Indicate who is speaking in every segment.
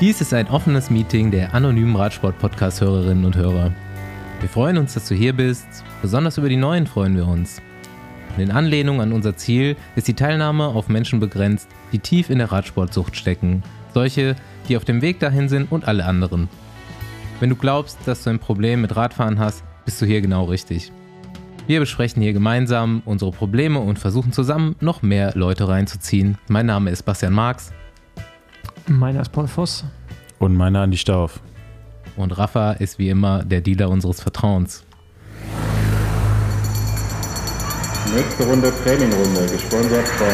Speaker 1: Dies ist ein offenes Meeting der anonymen Radsport-Podcast-Hörerinnen und Hörer. Wir freuen uns, dass du hier bist. Besonders über die Neuen freuen wir uns. Und in Anlehnung an unser Ziel ist die Teilnahme auf Menschen begrenzt, die tief in der Radsportsucht stecken. Solche, die auf dem Weg dahin sind und alle anderen. Wenn du glaubst, dass du ein Problem mit Radfahren hast, bist du hier genau richtig. Wir besprechen hier gemeinsam unsere Probleme und versuchen zusammen noch mehr Leute reinzuziehen. Mein Name ist Bastian Marx.
Speaker 2: Meiner ist Paul Voss.
Speaker 3: Und meiner Andi Stauf.
Speaker 1: Und Rafa ist wie immer der Dealer unseres Vertrauens.
Speaker 4: Nächste Runde Trainingrunde, gesponsert von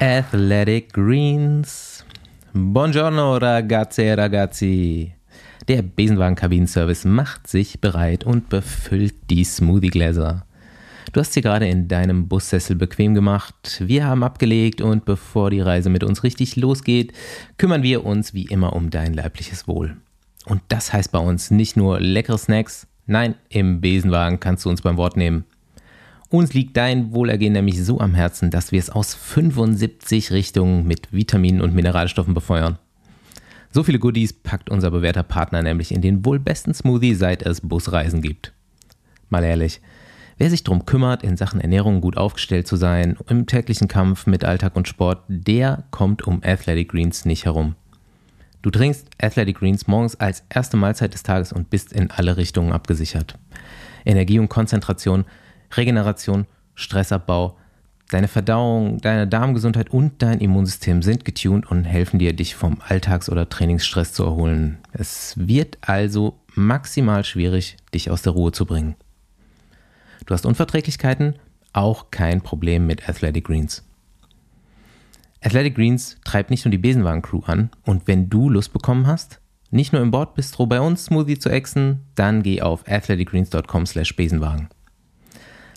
Speaker 1: Athletic Greens. Buongiorno ragazzi e ragazzi. Der Besenwagen-Kabinenservice macht sich bereit und befüllt die Smoothie-Gläser. Du hast sie gerade in deinem Bussessel bequem gemacht. Wir haben abgelegt und bevor die Reise mit uns richtig losgeht, kümmern wir uns wie immer um dein leibliches Wohl. Und das heißt bei uns nicht nur leckere Snacks, nein, im Besenwagen kannst du uns beim Wort nehmen. Uns liegt dein Wohlergehen nämlich so am Herzen, dass wir es aus 75 Richtungen mit Vitaminen und Mineralstoffen befeuern. So viele Goodies packt unser bewährter Partner nämlich in den wohl besten Smoothie, seit es Busreisen gibt. Mal ehrlich, wer sich darum kümmert, in Sachen Ernährung gut aufgestellt zu sein, im täglichen Kampf mit Alltag und Sport, der kommt um Athletic Greens nicht herum. Du trinkst Athletic Greens morgens als erste Mahlzeit des Tages und bist in alle Richtungen abgesichert. Energie und Konzentration, Regeneration, Stressabbau, deine Verdauung, deine Darmgesundheit und dein Immunsystem sind getuned und helfen dir, dich vom Alltags- oder Trainingsstress zu erholen. Es wird also maximal schwierig, dich aus der Ruhe zu bringen. Du hast Unverträglichkeiten, auch kein Problem mit Athletic Greens. Athletic Greens treibt nicht nur die Besenwagen-Crew an und wenn du Lust bekommen hast, nicht nur im Bordbistro bei uns Smoothie zu exen, dann geh auf athleticgreens.com slash Besenwagen.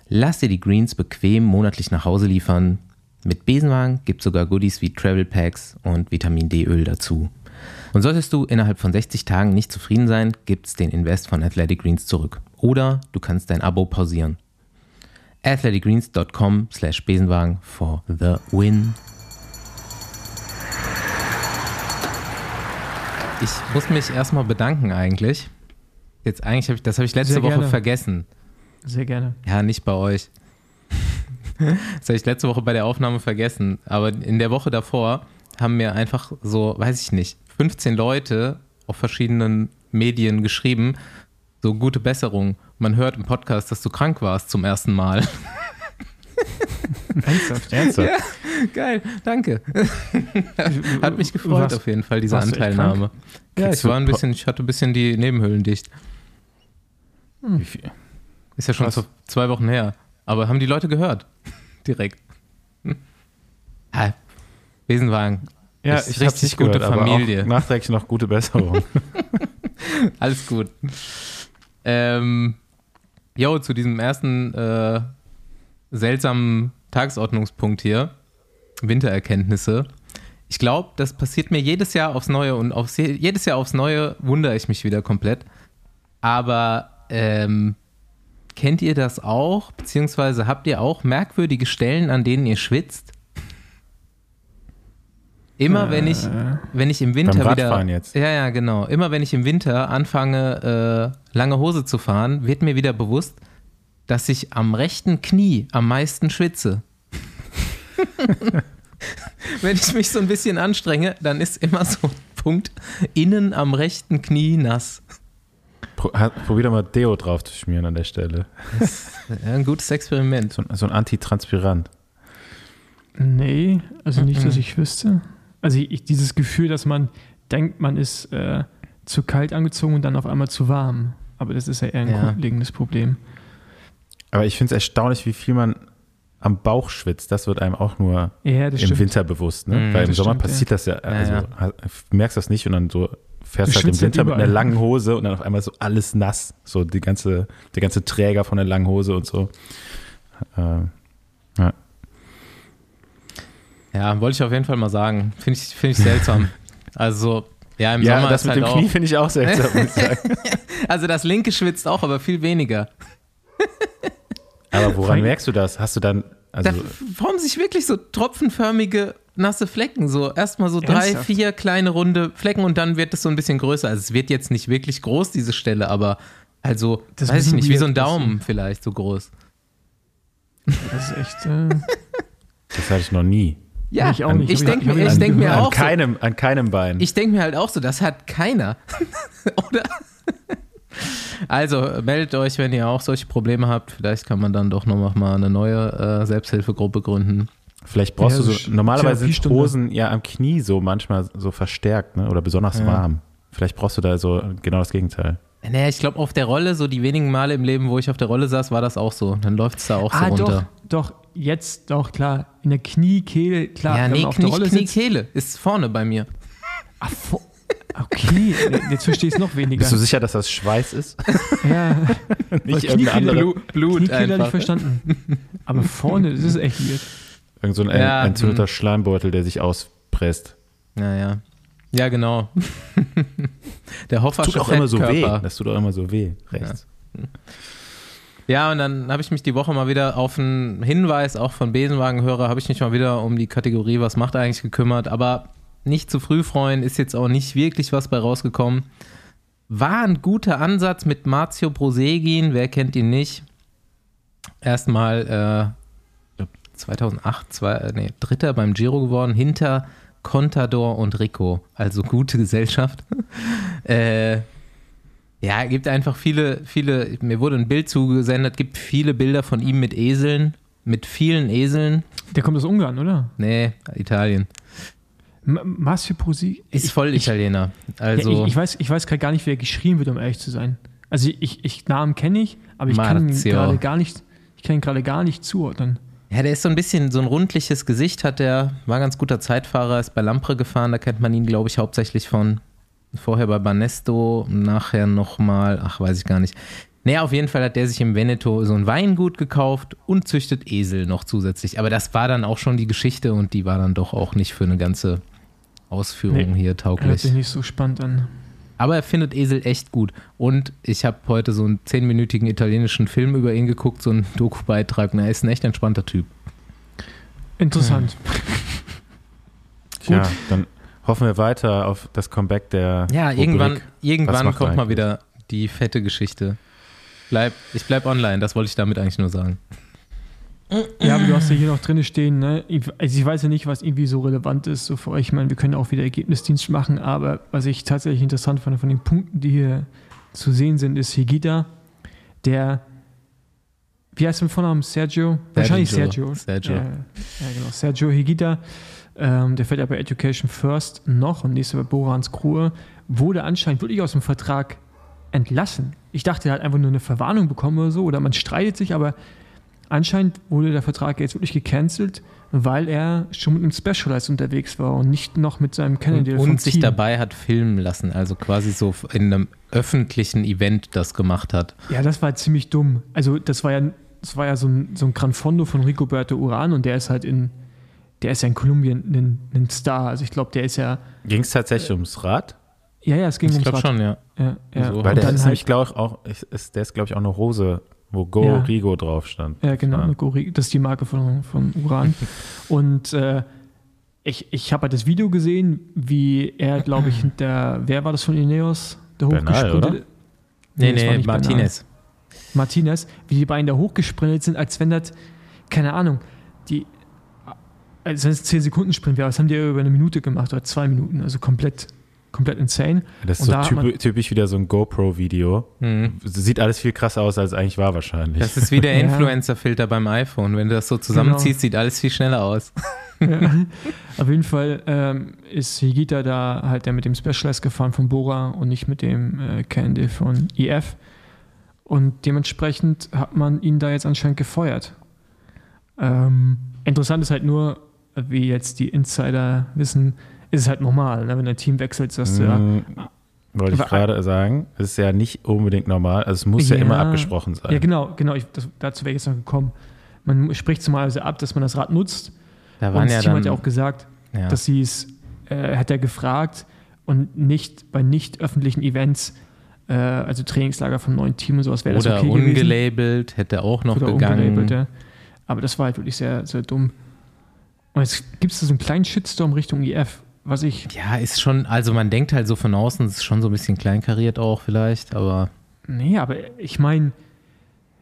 Speaker 1: Lass dir die Greens bequem monatlich nach Hause liefern. Mit Besenwagen gibt es sogar Goodies wie Travel Packs und Vitamin D-Öl dazu. Und solltest du innerhalb von 60 Tagen nicht zufrieden sein, gibt es den Invest von Athletic Greens zurück. Oder du kannst dein Abo pausieren. athleticgreens.com slash Besenwagen for the win. Ich muss mich erstmal bedanken eigentlich. Jetzt eigentlich habe ich, das habe ich letzte
Speaker 2: Sehr
Speaker 1: Woche
Speaker 2: gerne.
Speaker 1: vergessen.
Speaker 2: Sehr gerne.
Speaker 1: Ja, nicht bei euch. Das habe ich letzte Woche bei der Aufnahme vergessen. Aber in der Woche davor haben mir einfach so, weiß ich nicht, 15 Leute auf verschiedenen Medien geschrieben, so gute Besserung. Man hört im Podcast, dass du krank warst zum ersten Mal.
Speaker 2: Ernsthaft?
Speaker 3: Ernsthaft?
Speaker 1: Ja, geil, danke. Hat mich gefreut
Speaker 2: Warst-
Speaker 1: auf jeden Fall, diese Anteilnahme. Ja, ich war ein bisschen, ich hatte ein bisschen die Nebenhöhlen dicht.
Speaker 3: Wie viel?
Speaker 1: Ist ja schon so zwei Wochen her. Aber haben die Leute gehört? Direkt. Hm. Ah, Besenwagen.
Speaker 3: Ja,
Speaker 1: Ist
Speaker 3: ich
Speaker 1: richtig
Speaker 3: nicht
Speaker 1: gute
Speaker 3: gehört, aber
Speaker 1: Familie.
Speaker 3: auch nachträglich noch gute Besserung.
Speaker 1: Alles gut. Ähm, jo, zu diesem ersten äh, seltsamen Tagesordnungspunkt hier. Wintererkenntnisse. Ich glaube, das passiert mir jedes Jahr aufs Neue und aufs, jedes Jahr aufs Neue wundere ich mich wieder komplett. Aber ähm, kennt ihr das auch? Beziehungsweise habt ihr auch merkwürdige Stellen, an denen ihr schwitzt? Immer wenn ich, wenn ich im Winter wieder.
Speaker 3: Jetzt.
Speaker 1: Ja, ja, genau. Immer wenn ich im Winter anfange, äh, lange Hose zu fahren, wird mir wieder bewusst, dass ich am rechten Knie am meisten schwitze. wenn ich mich so ein bisschen anstrenge, dann ist immer so ein Punkt innen am rechten Knie nass.
Speaker 3: Pro, probier doch mal Deo drauf zu schmieren an der Stelle.
Speaker 1: Ein gutes Experiment.
Speaker 3: So, ein- so ein Antitranspirant.
Speaker 2: Nee, also nicht, dass ich wüsste. Also ich, dieses Gefühl, dass man denkt, man ist äh, zu kalt angezogen und dann auf einmal zu warm. Aber das ist ja eher ein
Speaker 1: Ja.
Speaker 2: grundlegendes Problem.
Speaker 3: Aber ich finde es erstaunlich, wie viel man am Bauch schwitzt. Das wird einem auch nur
Speaker 2: Ja,
Speaker 3: im
Speaker 2: stimmt.
Speaker 3: Winter bewusst. Ne?
Speaker 1: Mhm.
Speaker 3: Weil im Sommer
Speaker 2: stimmt,
Speaker 3: passiert das ja. Also,
Speaker 1: ja.
Speaker 3: ha- merkst das nicht und dann so fährst
Speaker 2: Du
Speaker 3: halt im
Speaker 2: halt
Speaker 3: Winter mit einer langen Hose und dann auf einmal so alles nass. So die ganze, der ganze Träger von der langen Hose und so. Ähm,
Speaker 1: Ja, wollte ich auf jeden Fall mal sagen. Finde ich, find ich seltsam. Also, ja, im
Speaker 3: ja,
Speaker 1: Sommer
Speaker 3: das
Speaker 1: ist
Speaker 3: mit
Speaker 1: halt
Speaker 3: dem
Speaker 1: auch.
Speaker 3: Knie finde ich auch seltsam, muss ich sagen.
Speaker 1: Also, das linke schwitzt auch, aber viel weniger.
Speaker 3: Aber woran merkst du das? Hast du dann, also
Speaker 1: da formen sich wirklich so tropfenförmige nasse Flecken. So erstmal so drei,
Speaker 2: Ernsthaft?
Speaker 1: vier kleine runde Flecken und dann wird es so ein bisschen größer. Also es wird jetzt nicht wirklich groß, diese Stelle, aber also,
Speaker 2: Das
Speaker 1: weiß ich nicht, wie so ein
Speaker 2: bisschen.
Speaker 1: Daumen vielleicht so groß.
Speaker 2: Das ist echt. Äh,
Speaker 3: Das hatte ich noch nie.
Speaker 1: Ja,
Speaker 2: Ich
Speaker 1: ich denke mir,
Speaker 2: ich
Speaker 1: denk mir
Speaker 3: An
Speaker 1: auch so,
Speaker 3: keinem, an keinem Bein.
Speaker 1: ich denke mir halt auch so, das hat keiner. Oder? Also meldet euch, wenn ihr auch solche Probleme habt. Vielleicht kann man dann doch noch mal eine neue äh, Selbsthilfegruppe gründen.
Speaker 3: Vielleicht brauchst
Speaker 2: Ja,
Speaker 3: du
Speaker 2: so
Speaker 3: so, normalerweise sind. Hosen ja am Knie so manchmal so verstärkt, ne? Oder besonders
Speaker 1: Ja.
Speaker 3: warm. Vielleicht brauchst du da so genau das Gegenteil.
Speaker 1: Naja, ich glaube, auf der Rolle, so die wenigen Male im Leben, wo ich auf der Rolle saß, war das auch so. Dann läuft es da auch
Speaker 2: ah,
Speaker 1: so runter.
Speaker 2: doch, doch, jetzt, doch, klar. In der Kniekehle, klar.
Speaker 1: Ja, nee,
Speaker 2: auf der
Speaker 1: nicht
Speaker 2: Rolle sitzt.
Speaker 1: Kniekehle. Ist vorne bei mir.
Speaker 2: Ach, vo- okay, jetzt verstehe ich es noch weniger.
Speaker 3: Bist du sicher, dass das Schweiß ist?
Speaker 2: ja,
Speaker 3: Nicht
Speaker 2: Kniekehle-
Speaker 3: irgendeine andere,
Speaker 1: Blut,
Speaker 2: Kniekehle nicht
Speaker 1: einfach.
Speaker 2: verstanden. Aber vorne, das ist echt weird.
Speaker 3: irgend so ein
Speaker 1: Ja,
Speaker 3: entzündeter Schleimbeutel, der sich auspresst.
Speaker 1: Naja. Ja, genau. der Hoffersche
Speaker 3: Tut auch immer so weh. Das tut auch immer so weh, rechts.
Speaker 1: Ja, und dann habe ich mich die Woche mal wieder auf einen Hinweis auch von Besenwagenhörer, habe ich mich mal wieder um die Kategorie Was macht eigentlich gekümmert, aber nicht zu früh freuen, ist jetzt auch nicht wirklich was bei rausgekommen. War ein guter Ansatz mit Marzio Brosegin, wer kennt ihn nicht? Erstmal äh, ich glaub 2008, zwei, äh, nee, Dritter beim Giro geworden, hinter Contador und Rico, also gute Gesellschaft. äh, ja, gibt einfach viele, viele, mir wurde ein Bild zugesendet, gibt viele Bilder von ihm mit Eseln, mit vielen Eseln.
Speaker 2: Der kommt aus Ungarn, oder?
Speaker 1: Nee, Italien.
Speaker 2: M Marcio Prosi.
Speaker 1: Ist voll Italiener. Also,
Speaker 2: ja, ich, ich weiß, ich weiß gerade gar nicht, wer geschrieben wird, um ehrlich zu sein. Also ich, ich Namen kenne ich, aber ich kann ihn
Speaker 1: Marzio.
Speaker 2: gerade gar nicht, ich kann ihn gerade gar nicht zuordnen.
Speaker 1: ja, der ist so ein bisschen, so ein rundliches Gesicht hat der, war ein ganz guter Zeitfahrer, ist bei Lampre gefahren, da kennt man ihn, glaube ich, hauptsächlich von. Vorher bei Banesto, nachher nochmal, ach, weiß ich gar nicht. Naja, auf jeden Fall hat der sich im Veneto so ein Weingut gekauft und züchtet Esel noch zusätzlich. Aber das war dann auch schon die Geschichte und die war dann doch auch nicht für eine ganze Ausführung
Speaker 2: Nee,
Speaker 1: hier
Speaker 2: Hört
Speaker 1: tauglich.
Speaker 2: sich nicht so spannend an.
Speaker 1: Aber er findet Esel echt gut. Und ich habe heute so einen zehnminütigen italienischen Film über ihn geguckt, so einen Doku-Beitrag. Na, er ist ein echt entspannter Typ.
Speaker 2: Interessant.
Speaker 3: Tja, dann hoffen wir weiter auf das Comeback der
Speaker 1: Ja,
Speaker 3: Rubrik.
Speaker 1: irgendwann, irgendwann
Speaker 3: er
Speaker 1: kommt mal wieder die fette Geschichte. Bleib, ich bleib online, das wollte ich damit eigentlich nur sagen.
Speaker 2: Ja, aber du hast ja hier noch drin stehen, ne? Ich, also ich weiß ja nicht, was irgendwie so relevant ist, so für euch. Ich meine, wir können auch wieder Ergebnisdienst machen, aber was ich tatsächlich interessant fand von den Punkten, die hier zu sehen sind, ist Higita, der, wie heißt der mit Vornamen? Sergio? Wahrscheinlich Sergio.
Speaker 1: Sergio.
Speaker 2: Ja, ja, genau. Sergio Higita, ähm, der fährt ja bei Education First noch und nächste bei Borans Kruhe, wurde anscheinend wirklich aus dem Vertrag entlassen. Ich dachte, er hat einfach nur eine Verwarnung bekommen oder so, oder man streitet sich, aber anscheinend wurde der Vertrag jetzt wirklich gecancelt, weil er schon mit einem Specialized unterwegs war und nicht noch mit seinem
Speaker 1: Und,
Speaker 2: Cannondale vom
Speaker 1: und sich
Speaker 2: Team.
Speaker 1: dabei hat filmen lassen, also quasi so in einem öffentlichen Event das gemacht hat.
Speaker 2: Ja, das war ziemlich dumm. Also das war ja, das war ja so ein, so ein Gran Fondo von Ricoberto Uran und der ist halt in, der ist ja in Kolumbien ein, ein Star. Also ich glaube, der ist ja,
Speaker 3: Ging es tatsächlich ums Rad?
Speaker 2: ja, ja, es ging
Speaker 1: Ich
Speaker 2: ums
Speaker 1: glaube
Speaker 2: Rad.
Speaker 1: schon, ja.
Speaker 2: Ja, ja.
Speaker 1: So.
Speaker 2: Und
Speaker 3: Weil der
Speaker 2: dann
Speaker 3: ist
Speaker 2: halt,
Speaker 3: nämlich, glaube ich, auch, ist, ist, der ist, glaube ich, auch eine Hose, wo Go
Speaker 2: Ja.
Speaker 3: Rigo drauf stand.
Speaker 2: Ja, genau,
Speaker 3: Ja.
Speaker 2: eine Gori- das ist die Marke von, von Uran. und äh, ich, ich habe halt das Video gesehen, wie er, glaube ich, hinter, wer war das von Ineos? Der hochgesprintet-?
Speaker 1: Nee, nee,
Speaker 2: Bernal.
Speaker 1: Martinez.
Speaker 2: Martinez, wie die beiden da hochgesprintet sind, als wenn das, keine Ahnung, die, als wenn es 10 Sekunden Sprint wäre, das haben die ja über eine Minute gemacht oder zwei Minuten, also komplett, komplett insane.
Speaker 3: Das ist
Speaker 2: Und
Speaker 3: so
Speaker 2: da hat man-
Speaker 3: typ, typisch wieder so ein GoPro-Video.
Speaker 1: Mhm.
Speaker 3: Sieht alles viel krasser aus, als es eigentlich war wahrscheinlich.
Speaker 1: Das ist wie der
Speaker 2: Ja.
Speaker 1: Influencer-Filter beim iPhone. Wenn du das so zusammenziehst, sieht alles viel schneller aus.
Speaker 2: Ja. Auf jeden Fall ähm, ist Higita da halt der mit dem Specialized gefahren von Bora und nicht mit dem äh, Candy von IF. Und dementsprechend hat man ihn da jetzt anscheinend gefeuert. Ähm, interessant ist halt nur, wie jetzt die Insider wissen, ist es halt normal, ne? wenn ein Team wechselt, sagst du ja,
Speaker 3: Mm, Wollte ich gerade sagen. Es ist ja nicht unbedingt normal. Also es muss ja,
Speaker 2: Ja.
Speaker 3: immer abgesprochen sein.
Speaker 2: Ja, genau, genau. Ich, das, dazu wäre ich jetzt noch gekommen. Man spricht zumal ab, dass man das Rad nutzt.
Speaker 1: Da
Speaker 2: Und
Speaker 1: waren
Speaker 2: das
Speaker 1: ja
Speaker 2: Team
Speaker 1: dann,
Speaker 2: hat ja auch gesagt,
Speaker 1: ja.
Speaker 2: dass sie es, äh, hat er gefragt und nicht bei nicht öffentlichen Events, äh, also Trainingslager vom neuen Team und sowas, wäre das
Speaker 1: oder
Speaker 2: okay gewesen.
Speaker 1: ungelabelt, hätte auch noch
Speaker 2: Oder
Speaker 1: gegangen.
Speaker 2: ungelabelt, ja. Aber das war halt wirklich sehr, sehr dumm. Und jetzt gibt es so einen kleinen Shitstorm Richtung IF, was ich.
Speaker 1: Ja, ist schon, also man denkt halt so von außen, es ist schon so ein bisschen kleinkariert auch vielleicht, aber.
Speaker 2: Nee, aber ich meine,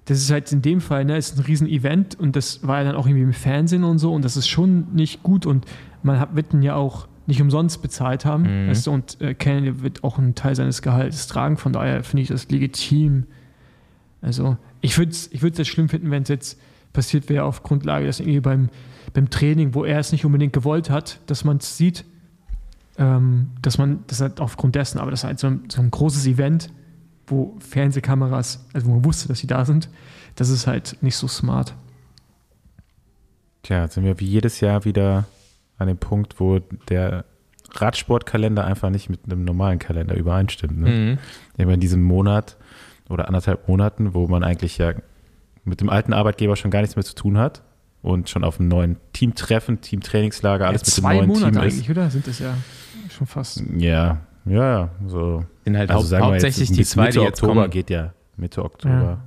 Speaker 2: das ist halt in dem Fall, ne, ist ein riesen Event und das war ja dann auch irgendwie im Fernsehen und so und das ist schon nicht gut und man hat, wird ihn ja auch nicht umsonst bezahlt haben.
Speaker 1: Mhm.
Speaker 2: Weißt du, und äh, Kennedy wird auch einen Teil seines Gehalts tragen, von daher finde ich das legitim. Also, ich würde es ich würd's jetzt schlimm finden, wenn es jetzt passiert wäre auf Grundlage, dass irgendwie beim, beim Training, wo er es nicht unbedingt gewollt hat, dass man es sieht, ähm, dass man das halt aufgrund dessen, aber das ist halt so ein, so ein großes Event, wo Fernsehkameras, also wo man wusste, dass sie da sind, das ist halt nicht so smart.
Speaker 3: Tja, sind wir wie jedes Jahr wieder an dem Punkt, wo der Radsportkalender einfach nicht mit einem normalen Kalender übereinstimmt. Ne?
Speaker 1: Mhm.
Speaker 3: Immer in diesem Monat oder anderthalb Monaten, wo man eigentlich ja mit dem alten Arbeitgeber schon gar nichts mehr zu tun hat und schon auf einem neuen Teamtreffen, Teamtrainingslager, alles
Speaker 2: ja,
Speaker 3: mit dem
Speaker 2: zwei
Speaker 3: neuen
Speaker 2: Monate
Speaker 3: Team
Speaker 2: eigentlich,
Speaker 3: ist.
Speaker 2: oder? Sind das ja schon fast.
Speaker 3: Ja, ja, ja, so.
Speaker 1: Sind halt
Speaker 3: Also
Speaker 1: hau
Speaker 3: sagen wir jetzt,
Speaker 1: hauptsächlich die zwei,
Speaker 3: Mitte
Speaker 1: die jetzt
Speaker 3: Oktober
Speaker 1: kommen.
Speaker 3: geht ja. Mitte Oktober.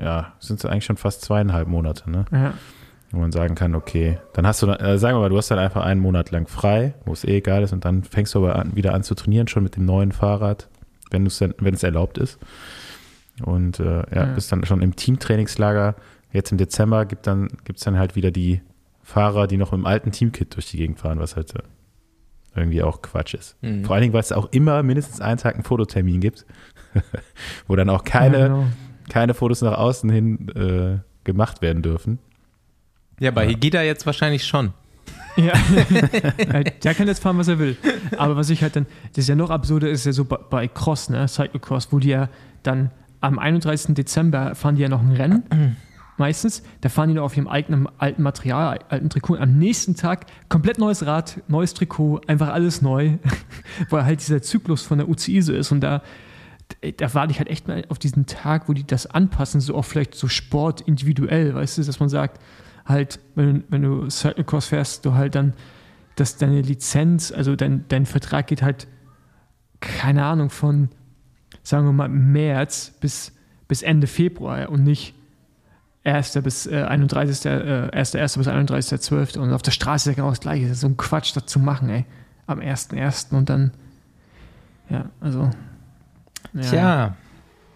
Speaker 3: Ja, sind es eigentlich schon fast zweieinhalb Monate, ne?
Speaker 2: Ja.
Speaker 3: Wo man sagen kann, okay, dann hast du, dann- äh, sagen wir mal, du hast dann einfach einen Monat lang frei, wo es eh egal ist, und dann fängst du aber an, wieder an zu trainieren, schon mit dem neuen Fahrrad, wenn, dann, wenn es erlaubt ist. Und äh, ja,
Speaker 2: Ja.
Speaker 3: bist dann schon im Teamtrainingslager. Jetzt im Dezember gibt dann, gibt's dann halt wieder die Fahrer, die noch im alten Teamkit durch die Gegend fahren, was halt irgendwie auch Quatsch ist.
Speaker 1: Mhm.
Speaker 3: Vor allen Dingen, weil es auch immer mindestens einen Tag einen Fototermin gibt, wo dann auch keine,
Speaker 2: Ja, genau.
Speaker 3: keine Fotos nach außen hin äh, gemacht werden dürfen.
Speaker 1: Ja, bei Higida jetzt wahrscheinlich schon.
Speaker 2: Ja. Der kann jetzt fahren, was er will. Aber was ich halt dann, das ist ja noch absurder, ist ja so bei, bei Cross, ne, Cyclocross, wo die ja dann am 31. Dezember fahren die ja noch ein Rennen. Meistens, da fahren die noch auf ihrem eigenen alten Material, alten Trikot. Am nächsten Tag komplett neues Rad, neues Trikot, einfach alles neu, weil halt dieser Zyklus von der UCI so ist. Und da, da warte ich halt echt mal auf diesen Tag, wo die das anpassen, so auch vielleicht so Sport individuell, weißt du, dass man sagt, halt, wenn, wenn du Cyclocross fährst, du halt dann, dass deine Lizenz, also dein, dein Vertrag geht halt, keine Ahnung, von, sagen wir mal, März bis, bis Ende Februar und nicht 1. bis äh, 31. Äh, 1. 1. bis 31.12. Und auf der Straße ist ja genau das Gleiche. Das ist so ein Quatsch, das zu machen, ey. Am 1.1. und dann, ja, also. Ja.
Speaker 1: Tja,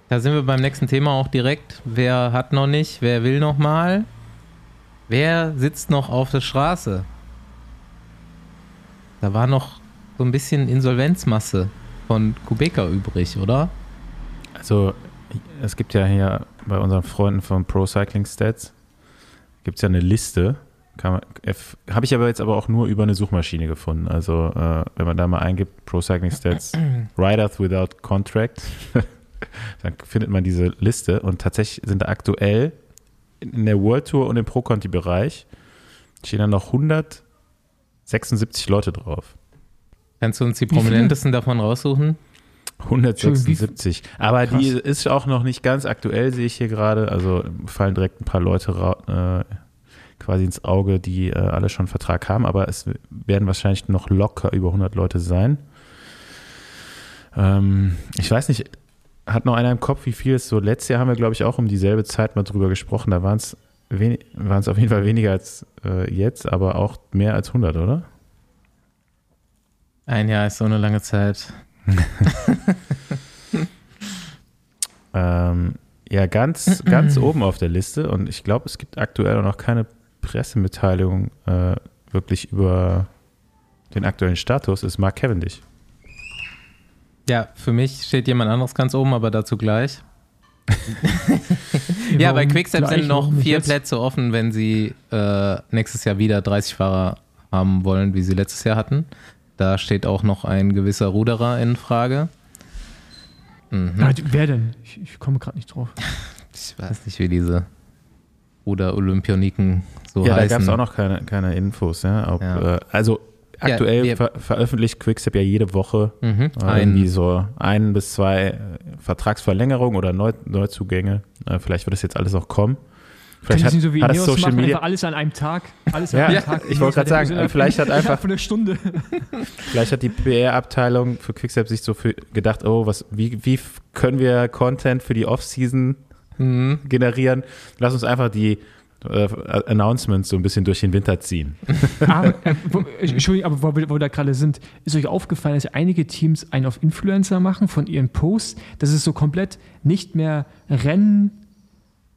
Speaker 1: da sind wir beim nächsten Thema auch direkt. Wer hat noch nicht? Wer will noch mal? Wer sitzt noch auf der Straße? Da war noch so ein bisschen Insolvenzmasse von Kubeka übrig, oder?
Speaker 3: Also, es gibt ja hier bei unseren Freunden von Pro Cycling Stats gibt es ja eine Liste. Habe ich aber jetzt aber auch nur über eine Suchmaschine gefunden. Also, äh, wenn man da mal eingibt, Pro Cycling Stats, Riders Without Contract, dann findet man diese Liste und tatsächlich sind da aktuell in der World Tour und im Pro-Conti-Bereich stehen da noch 176 Leute drauf.
Speaker 1: Kannst du uns die prominentesten davon raussuchen?
Speaker 3: 176. Aber
Speaker 2: Krass.
Speaker 3: die ist auch noch nicht ganz aktuell, sehe ich hier gerade. Also fallen direkt ein paar Leute ra- äh, quasi ins Auge, die äh, alle schon einen Vertrag haben. Aber es werden wahrscheinlich noch locker über 100 Leute sein. Ähm, ich weiß nicht, hat noch einer im Kopf, wie viel es so letztes Jahr haben wir, glaube ich, auch um dieselbe Zeit mal drüber gesprochen. Da waren es waren es auf jeden Fall weniger als äh, jetzt, aber auch mehr als 100, oder?
Speaker 1: Ein Jahr ist so eine lange Zeit.
Speaker 3: Ähm, ja, ganz, ganz oben auf der Liste und ich glaube, es gibt aktuell auch noch keine Pressemitteilung äh, wirklich über den aktuellen Status, ist Mark Cavendish.
Speaker 1: Ja, für mich steht jemand anderes ganz oben, aber dazu gleich. Ja, bei Quickstep sind noch vier? Plätze offen, wenn sie äh, nächstes Jahr wieder 30 Fahrer haben wollen, wie sie letztes Jahr hatten. Da steht auch noch ein gewisser Ruderer in Frage. Mhm.
Speaker 2: Ah, wer denn? Ich, ich komme gerade nicht drauf.
Speaker 1: Ich weiß nicht, wie diese Ruder-Olympioniken so
Speaker 3: ja, da
Speaker 1: heißen.
Speaker 3: gab es auch noch keine, keine Infos. Ja, ob,
Speaker 1: Ja.
Speaker 3: Äh, also aktuell
Speaker 1: wir-
Speaker 3: ver veröffentlicht Quickstep ja jede Woche
Speaker 1: Mhm.
Speaker 3: äh,
Speaker 1: Ein,
Speaker 3: irgendwie so ein bis zwei Vertragsverlängerungen oder Neu Neuzugänge. Äh, vielleicht wird das jetzt alles auch kommen. Vielleicht hat,
Speaker 2: so wie
Speaker 3: hat das Social
Speaker 2: machen,
Speaker 3: Media,
Speaker 2: alles an einem Tag. Alles an
Speaker 3: Ja,
Speaker 2: einem Tag.
Speaker 3: ich wollte gerade sagen,
Speaker 2: Innerhalb
Speaker 3: vielleicht hat einfach-
Speaker 2: von einer Stunde.
Speaker 3: Vielleicht hat die PR-Abteilung für Quickstep sich so für gedacht, oh, was, wie, wie können wir Content für die Off-Season
Speaker 1: Mhm.
Speaker 3: generieren? Lass uns einfach die äh, Announcements so ein bisschen durch den Winter ziehen.
Speaker 2: Aber, äh, wo, Entschuldigung, aber wo, wir- wo wir da gerade sind, ist euch aufgefallen, dass einige Teams einen auf Influencer machen von ihren Posts? Das ist so komplett nicht mehr Rennen,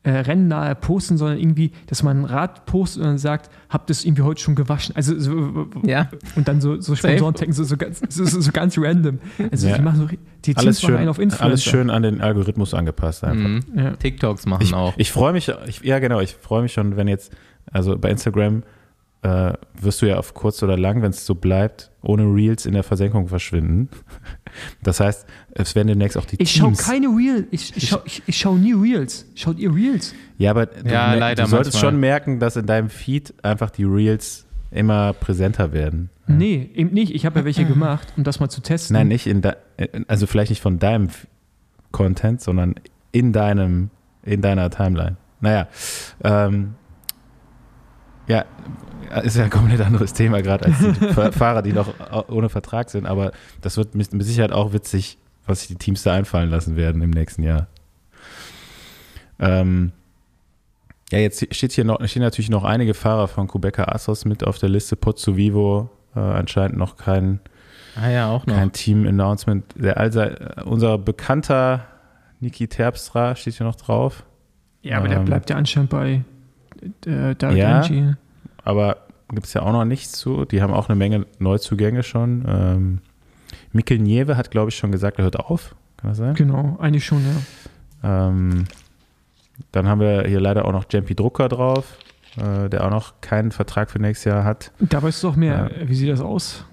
Speaker 2: äh, rennnahe Posten, sondern irgendwie, dass man ein Rad postet und dann sagt, habt ihr es irgendwie heute schon gewaschen? Also so,
Speaker 1: Ja.
Speaker 2: und dann so, so Sponsoren so, so, ganz, so, so, so ganz random. Also
Speaker 3: Ja.
Speaker 2: die machen so, die Teams
Speaker 3: Alles
Speaker 2: machen
Speaker 3: schön,
Speaker 2: einen auf Influencer.
Speaker 3: alles schön an den Algorithmus angepasst einfach.
Speaker 1: Mhm.
Speaker 2: Ja.
Speaker 1: TikToks machen
Speaker 3: Ich,
Speaker 1: auch.
Speaker 3: ich freue mich, ich, ja genau, ich freue mich schon, wenn jetzt, also bei Instagram äh, wirst du ja auf kurz oder lang, wenn es so bleibt, ohne Reels in der Versenkung verschwinden. Das heißt, es werden demnächst auch die
Speaker 2: Ich schaue
Speaker 3: Teams.
Speaker 2: keine Reels. Ich, ich schaue ich, ich schau nie Reels. Schaut ihr Reels?
Speaker 3: ja, aber du,
Speaker 1: Ja, leider
Speaker 3: du solltest
Speaker 1: manchmal.
Speaker 3: schon merken, dass in deinem Feed einfach die Reels immer präsenter werden.
Speaker 2: Nee, eben nicht. Ich habe ja welche gemacht, um das mal zu testen.
Speaker 3: Nein, nicht in de, also vielleicht nicht von deinem Content, sondern in deinem, in deiner Timeline. Naja, ähm, ja, ist ja ein komplett anderes Thema gerade als die Fa- Fahrer, die noch au- ohne Vertrag sind, aber das wird mit, Sicherheit auch witzig, was sich die Teams da einfallen lassen werden im nächsten Jahr. Ähm, ja, jetzt steht hier noch, stehen natürlich noch einige Fahrer von Quebecer Assos mit auf der Liste. Pozzo Vivo, äh, anscheinend noch kein
Speaker 1: ah ja, auch noch.
Speaker 3: kein Team-Announcement. Der allse- unser bekannter Niki Terpstra steht hier noch drauf.
Speaker 2: Ja, aber der
Speaker 3: Ähm,
Speaker 2: bleibt ja anscheinend bei äh, David
Speaker 3: Ja.
Speaker 2: Energy.
Speaker 3: Aber gibt es ja auch noch nichts zu. Die haben auch eine Menge Neuzugänge schon. Ähm, Mikkel Nieve hat, glaube ich, schon gesagt, er hört auf. Kann das sein?
Speaker 2: Genau, eigentlich schon, ja.
Speaker 3: Ähm, dann haben wir hier leider auch noch Jampi Drucker drauf, äh, der auch noch keinen Vertrag für nächstes Jahr hat.
Speaker 2: Da weißt du doch mehr. Wie sieht das aus?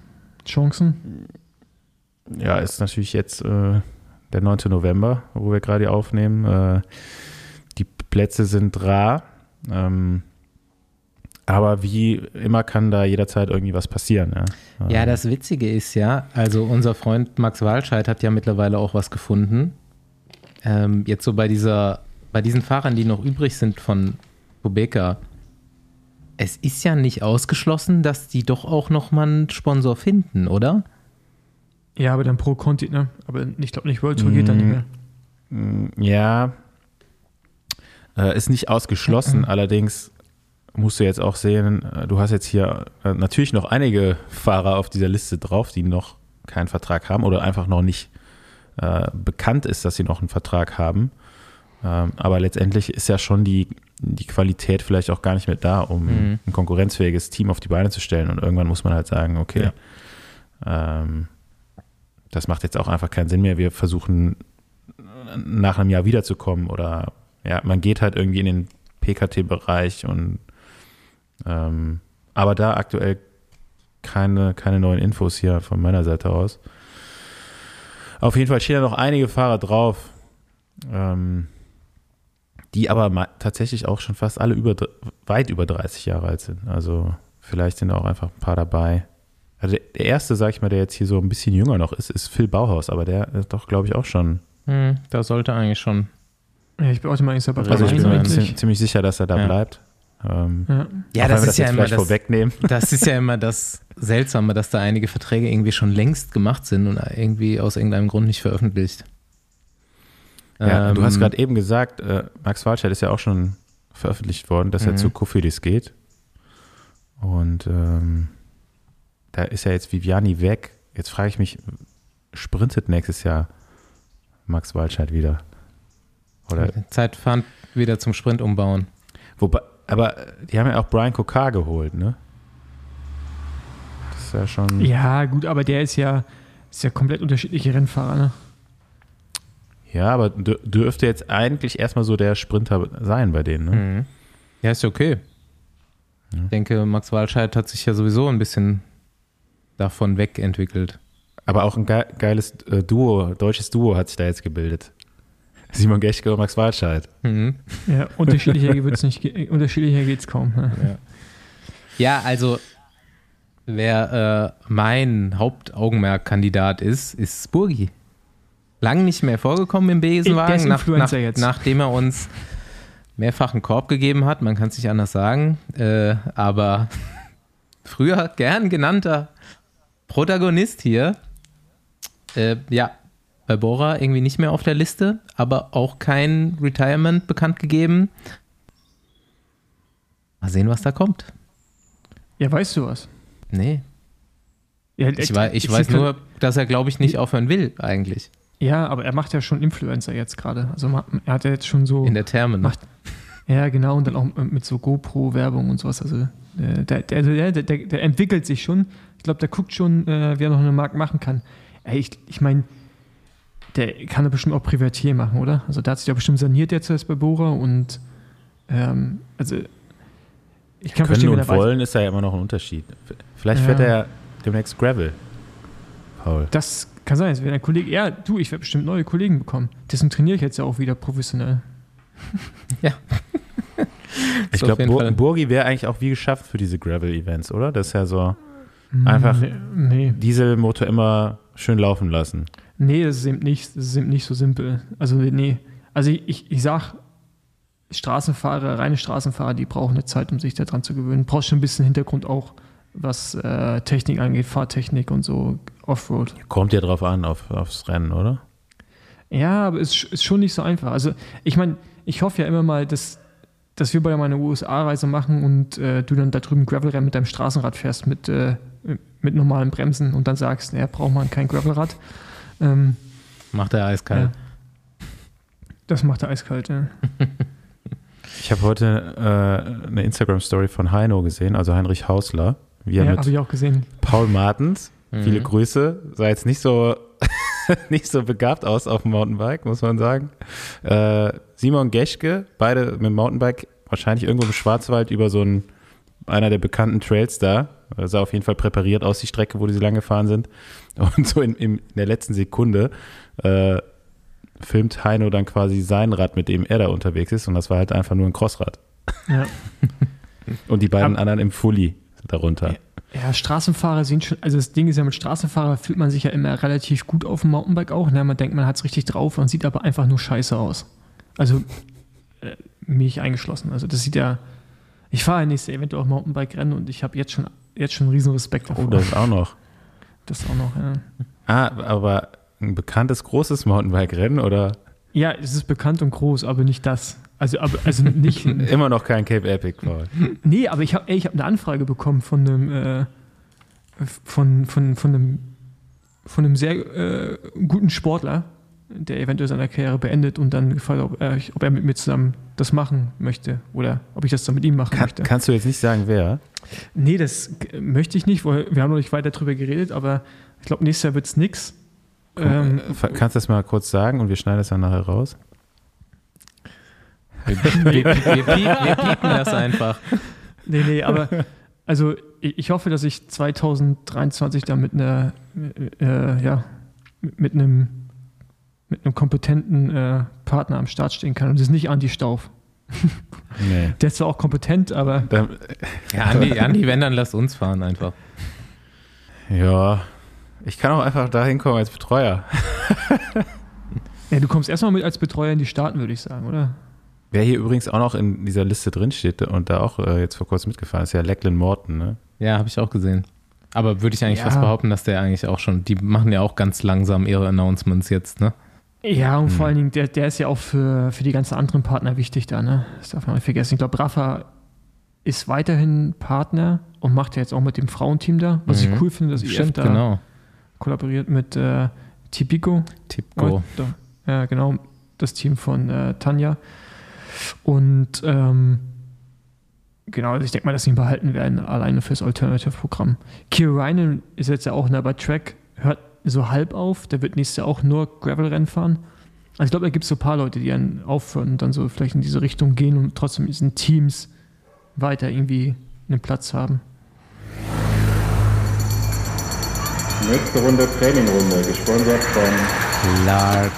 Speaker 2: Chancen?
Speaker 3: Ja, ist natürlich jetzt äh, der 9. November, wo wir gerade aufnehmen. Äh, die Plätze sind rar. Ähm, aber wie immer kann da jederzeit irgendwie was passieren. Ja,
Speaker 1: Ja,
Speaker 3: Ähm,
Speaker 1: das Witzige ist ja, also unser Freund Max Walscheid hat ja mittlerweile auch was gefunden. Ähm, jetzt so bei dieser, bei diesen Fahrern, die noch übrig sind von Kubeka, es ist ja nicht ausgeschlossen, dass die doch auch noch mal einen Sponsor finden, oder?
Speaker 2: Ja, aber dann pro Conti, ne? Aber ich glaube nicht, World Tour geht dann nicht mehr.
Speaker 3: Mm, Ja, äh, ist nicht ausgeschlossen.
Speaker 2: Mhm.
Speaker 3: Allerdings musst du jetzt auch sehen, äh, du hast jetzt hier äh, natürlich noch einige Fahrer auf dieser Liste drauf, die noch keinen Vertrag haben oder einfach noch nicht äh, bekannt ist, dass sie noch einen Vertrag haben. Ähm, aber letztendlich ist ja schon die, die Qualität vielleicht auch gar nicht mehr da, um
Speaker 1: Mhm.
Speaker 3: ein konkurrenzfähiges Team auf die Beine zu stellen. Und irgendwann muss man halt sagen, okay, ähm, das macht jetzt auch einfach keinen Sinn mehr. Wir versuchen nach einem Jahr wiederzukommen oder ja, man geht halt irgendwie in den PKT-Bereich und ähm, aber da aktuell keine, keine neuen Infos hier von meiner Seite aus. Auf jeden Fall stehen da noch einige Fahrer drauf, ähm, die aber tatsächlich auch schon fast alle über, weit über 30 Jahre alt sind. Also vielleicht sind da auch einfach ein paar dabei. Also der, der erste, sag ich mal, der jetzt hier so ein bisschen jünger noch ist, ist Phil Bauhaus, aber der ist doch, glaube ich, auch schon
Speaker 1: Hm, da sollte eigentlich schon.
Speaker 2: Ja, ich bin auch mal nicht dabei.
Speaker 3: Also ich bin mir ziemlich, ziemlich sicher, dass er da
Speaker 1: Ja.
Speaker 3: bleibt. Ähm,
Speaker 2: Ja.
Speaker 1: Ja, das ist
Speaker 3: das
Speaker 1: ja immer das,
Speaker 3: vorwegnehmen.
Speaker 1: das ist ja immer das Seltsame, dass da einige Verträge irgendwie schon längst gemacht sind und irgendwie aus irgendeinem Grund nicht veröffentlicht.
Speaker 3: Ja, du
Speaker 1: Ähm,
Speaker 3: hast gerade eben gesagt, äh, Max Walscheid ist ja auch schon veröffentlicht worden, dass er
Speaker 1: Mhm.
Speaker 3: zu Kofidis geht. Und ähm, da ist ja jetzt Viviani weg. Jetzt frage ich mich, sprintet nächstes Jahr Max Walscheid wieder? Oder
Speaker 1: Zeit fahren wieder zum Sprint umbauen.
Speaker 3: wobei, aber die haben ja auch Brian Kokar geholt, ne? Das ist ja schon.
Speaker 2: ja, gut, aber der ist ja, ist ja komplett unterschiedliche Rennfahrer, ne?
Speaker 3: Ja, aber dür- dürfte jetzt eigentlich erstmal so der Sprinter sein bei denen, ne?
Speaker 1: Mhm. Ja, ist ja okay.
Speaker 3: Ja.
Speaker 1: Ich denke, Max Walscheid hat sich ja sowieso ein bisschen davon wegentwickelt.
Speaker 3: Aber auch ein ge geiles äh, Duo, deutsches Duo hat sich da jetzt gebildet. Simon Geschke und Max Walscheid.
Speaker 1: Mhm.
Speaker 2: Ja, unterschiedlicher wird's nicht, unterschiedlicher geht's kaum. Ne?
Speaker 1: Ja, also wer äh, mein Hauptaugenmerkkandidat ist, ist Spurgi. Lang nicht mehr vorgekommen im Besenwagen, nach, nach, nachdem er uns mehrfach einen Korb gegeben hat. Man kann es nicht anders sagen. Äh, aber früher gern genannter Protagonist hier. Äh, ja, bei Bora irgendwie nicht mehr auf der Liste, aber auch kein Retirement bekannt gegeben. Mal sehen, was da kommt.
Speaker 2: Ja, weißt du was?
Speaker 1: Nee,
Speaker 2: Ja,
Speaker 1: ich, wei ich weiß nur, dass er, glaube ich, nicht aufhören will, eigentlich.
Speaker 2: Ja, aber er macht ja schon Influencer jetzt gerade. Also er hat ja jetzt schon so.
Speaker 1: In der Therme.
Speaker 2: Macht- Ja, genau, und dann auch mit so GoPro-Werbung und sowas. Also äh, der, der, der, der, der entwickelt sich schon. Ich glaube, der guckt schon, äh, wer noch eine Marke machen kann. Ey, ich ich meine, der kann ja bestimmt auch Privatier machen, oder? Also der hat sich ja bestimmt saniert jetzt erst bei Bora und ähm, also ich kann
Speaker 3: Können
Speaker 2: verstehen,
Speaker 3: und
Speaker 2: er weiß.
Speaker 3: wollen ist ja immer noch ein Unterschied. Vielleicht
Speaker 2: Ja.
Speaker 3: fährt er demnächst Gravel. Paul.
Speaker 2: Das kann sein. Wenn ein Kollege, ja, du, ich werde bestimmt neue Kollegen bekommen. Deswegen trainiere ich jetzt ja auch wieder professionell.
Speaker 3: Ich
Speaker 1: Ist auf
Speaker 3: glaube, Bur Burgi wäre eigentlich auch wie geschafft für diese Gravel-Events, oder? Das ist ja so Einfach-
Speaker 2: Nee, nee.
Speaker 3: Dieselmotor immer schön laufen lassen.
Speaker 2: Nee, das ist eben nicht, das ist eben nicht so simpel. Also, nee. Also, ich, ich, ich sag, Straßenfahrer, reine Straßenfahrer, die brauchen eine Zeit, um sich daran zu gewöhnen. Brauchst schon ein bisschen Hintergrund auch, was äh, Technik angeht, Fahrtechnik und so, Offroad.
Speaker 3: Kommt ja drauf an, auf, aufs Rennen, oder?
Speaker 2: Ja, aber es ist, ist schon nicht so einfach. Also, ich meine, ich hoffe ja immer mal, dass, dass wir bei meiner USA-Reise machen und äh, du dann da drüben Gravelrennen mit deinem Straßenrad fährst, mit, äh, mit normalen Bremsen und dann sagst, naja, braucht man kein Gravelrad. Ähm,
Speaker 1: Macht er eiskalt.
Speaker 2: das macht er eiskalt, ja.
Speaker 3: Ich habe heute äh, eine Instagram-Story von Heino gesehen, also Heinrich Hausler, wie er
Speaker 2: Ja,
Speaker 3: mit
Speaker 2: habe ich auch gesehen.
Speaker 3: Paul Martens,
Speaker 1: Mhm.
Speaker 3: viele Grüße, sah jetzt nicht so, nicht so begabt aus auf dem Mountainbike, muss man sagen. Äh, Simon Geschke, beide mit dem Mountainbike, wahrscheinlich irgendwo im Schwarzwald über so einen, einer der bekannten Trails da. Er sah auf jeden Fall präpariert aus, die Strecke, wo die so lang gefahren sind. Und so in, in der letzten Sekunde äh, filmt Heino dann quasi sein Rad, mit dem er da unterwegs ist. Und das war halt einfach nur ein Crossrad.
Speaker 2: Ja.
Speaker 3: Und die beiden
Speaker 2: Aber-
Speaker 3: anderen im Fully darunter.
Speaker 2: ja, Straßenfahrer sind schon, also das Ding ist ja, mit Straßenfahrer fühlt man sich ja immer relativ gut auf dem Mountainbike auch. Ne? Man denkt, man hat es richtig drauf und sieht aber einfach nur scheiße aus. Also äh, mich eingeschlossen. Also das sieht ja, ich fahre ja nächstes eventuell auch Mountainbike-Rennen und ich habe jetzt schon, jetzt schon riesen Respekt davor.
Speaker 3: Oh, das auch noch.
Speaker 2: das auch noch, ja.
Speaker 3: Ah, aber ein bekanntes großes Mountainbike-Rennen oder
Speaker 2: Ja, es ist bekannt und groß, aber nicht das. Also, aber, also nicht,
Speaker 3: immer noch kein Cape Epic, Paul?
Speaker 2: Nee, aber ich habe ich hab eine Anfrage bekommen von einem, äh, von, von, von einem, von einem sehr äh, guten Sportler, der eventuell seine Karriere beendet und dann gefragt, ob er, ob er mit mir zusammen das machen möchte oder ob ich das dann mit ihm machen
Speaker 3: Kann,
Speaker 2: möchte.
Speaker 3: kannst du jetzt nicht sagen, wer?
Speaker 2: Nee, das möchte ich nicht, weil wir haben noch nicht weiter drüber geredet, aber ich glaube, nächstes Jahr wird es nix. Ähm,
Speaker 3: Äh, Kannst du das mal kurz sagen und wir schneiden das dann nachher raus?
Speaker 1: Wir, wir, wir, wir, piep, wir piepen das einfach.
Speaker 2: Nee, nee, aber also ich, ich hoffe, dass ich 2023 da mit einer, äh, ja, mit einem, mit einem kompetenten äh, Partner am Start stehen kann. Und das ist nicht Andi Stauf.
Speaker 3: Nee.
Speaker 2: Der ist zwar auch kompetent, aber
Speaker 3: Dann,
Speaker 1: Ja, Andi, Andi, wenn, dann lass uns fahren einfach.
Speaker 3: ja, ich kann auch einfach da hinkommen als Betreuer.
Speaker 2: ja, du kommst erstmal mit als Betreuer in die Staaten, würde ich sagen, oder?
Speaker 3: Wer hier übrigens auch noch in dieser Liste drin steht und da auch äh, jetzt vor kurzem mitgefahren ist, ja Lachlan Morton, ne?
Speaker 1: Ja, habe ich auch gesehen. Aber würde ich eigentlich
Speaker 2: Ja.
Speaker 1: fast behaupten, dass der eigentlich auch schon, die machen ja auch ganz langsam ihre Announcements jetzt, ne?
Speaker 2: Ja, und
Speaker 3: Hm.
Speaker 2: vor allen Dingen, der, der ist ja auch für, für die ganzen anderen Partner wichtig da, ne? Das darf man nicht vergessen. Ich glaube, Rafa ist weiterhin Partner und macht ja jetzt auch mit dem Frauenteam da, was
Speaker 1: Mhm.
Speaker 2: ich cool finde, dass
Speaker 1: Stimmt,
Speaker 2: da
Speaker 1: genau.
Speaker 2: kollaboriert mit äh, Tipico. Oh, da, ja, genau, das Team von äh, Tanja. Und ähm, genau, also ich denke mal, dass sie ihn behalten werden, alleine fürs Alternative-Programm. Kier Reinen ist jetzt ja auch ne, bei Track, hört so halb auf, der wird nächstes Jahr auch nur Gravel-Rennen fahren. Also ich glaube, da gibt es so ein paar Leute, die dann aufhören und dann so vielleicht in diese Richtung gehen und trotzdem in diesen Teams weiter irgendwie einen Platz haben.
Speaker 4: Nächste Runde Trainingrunde, gesponsert von
Speaker 1: Clark.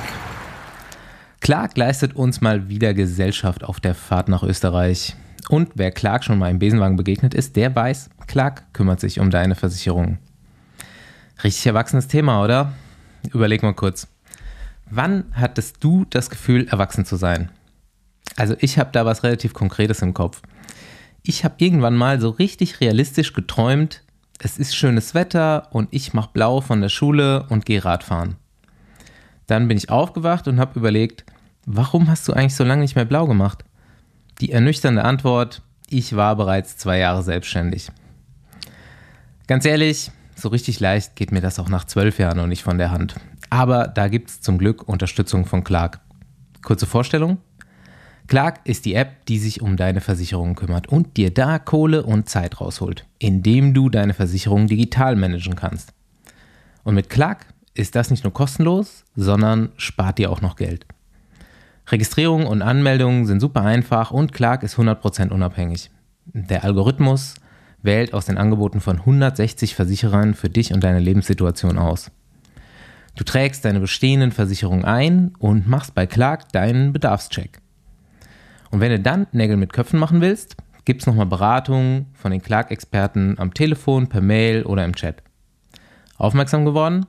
Speaker 1: Clark leistet uns mal wieder Gesellschaft auf der Fahrt nach Österreich. Und wer Clark schon mal im Besenwagen begegnet ist, der weiß, Clark kümmert sich um deine Versicherung. Richtig erwachsenes Thema, oder? Überleg mal kurz. Wann hattest du das Gefühl, erwachsen zu sein? Also ich habe da was relativ Konkretes im Kopf. Ich habe irgendwann mal so richtig realistisch geträumt, es ist schönes Wetter und ich mache blau von der Schule und gehe Radfahren. Dann bin ich aufgewacht und habe überlegt, warum hast du eigentlich so lange nicht mehr blau gemacht? Die ernüchternde Antwort, ich war bereits zwei Jahre selbstständig. Ganz ehrlich, so richtig leicht geht mir das auch nach zwölf Jahren noch nicht von der Hand. Aber da gibt es zum Glück Unterstützung von Clark. Kurze Vorstellung. Clark ist die App, die sich um deine Versicherungen kümmert und dir da Kohle und Zeit rausholt, indem du deine Versicherungen digital managen kannst. Und mit Clark ist das nicht nur kostenlos, sondern spart dir auch noch Geld. Registrierung und Anmeldungen sind super einfach und Clark ist 100% unabhängig. Der Algorithmus wählt aus den Angeboten von 160 Versicherern für dich und deine Lebenssituation aus. Du trägst deine bestehenden Versicherungen ein und machst bei Clark deinen Bedarfscheck. Und wenn du dann Nägel mit Köpfen machen willst, gibt es nochmal Beratungen von den Clark-Experten am Telefon, per Mail oder im Chat. Aufmerksam geworden?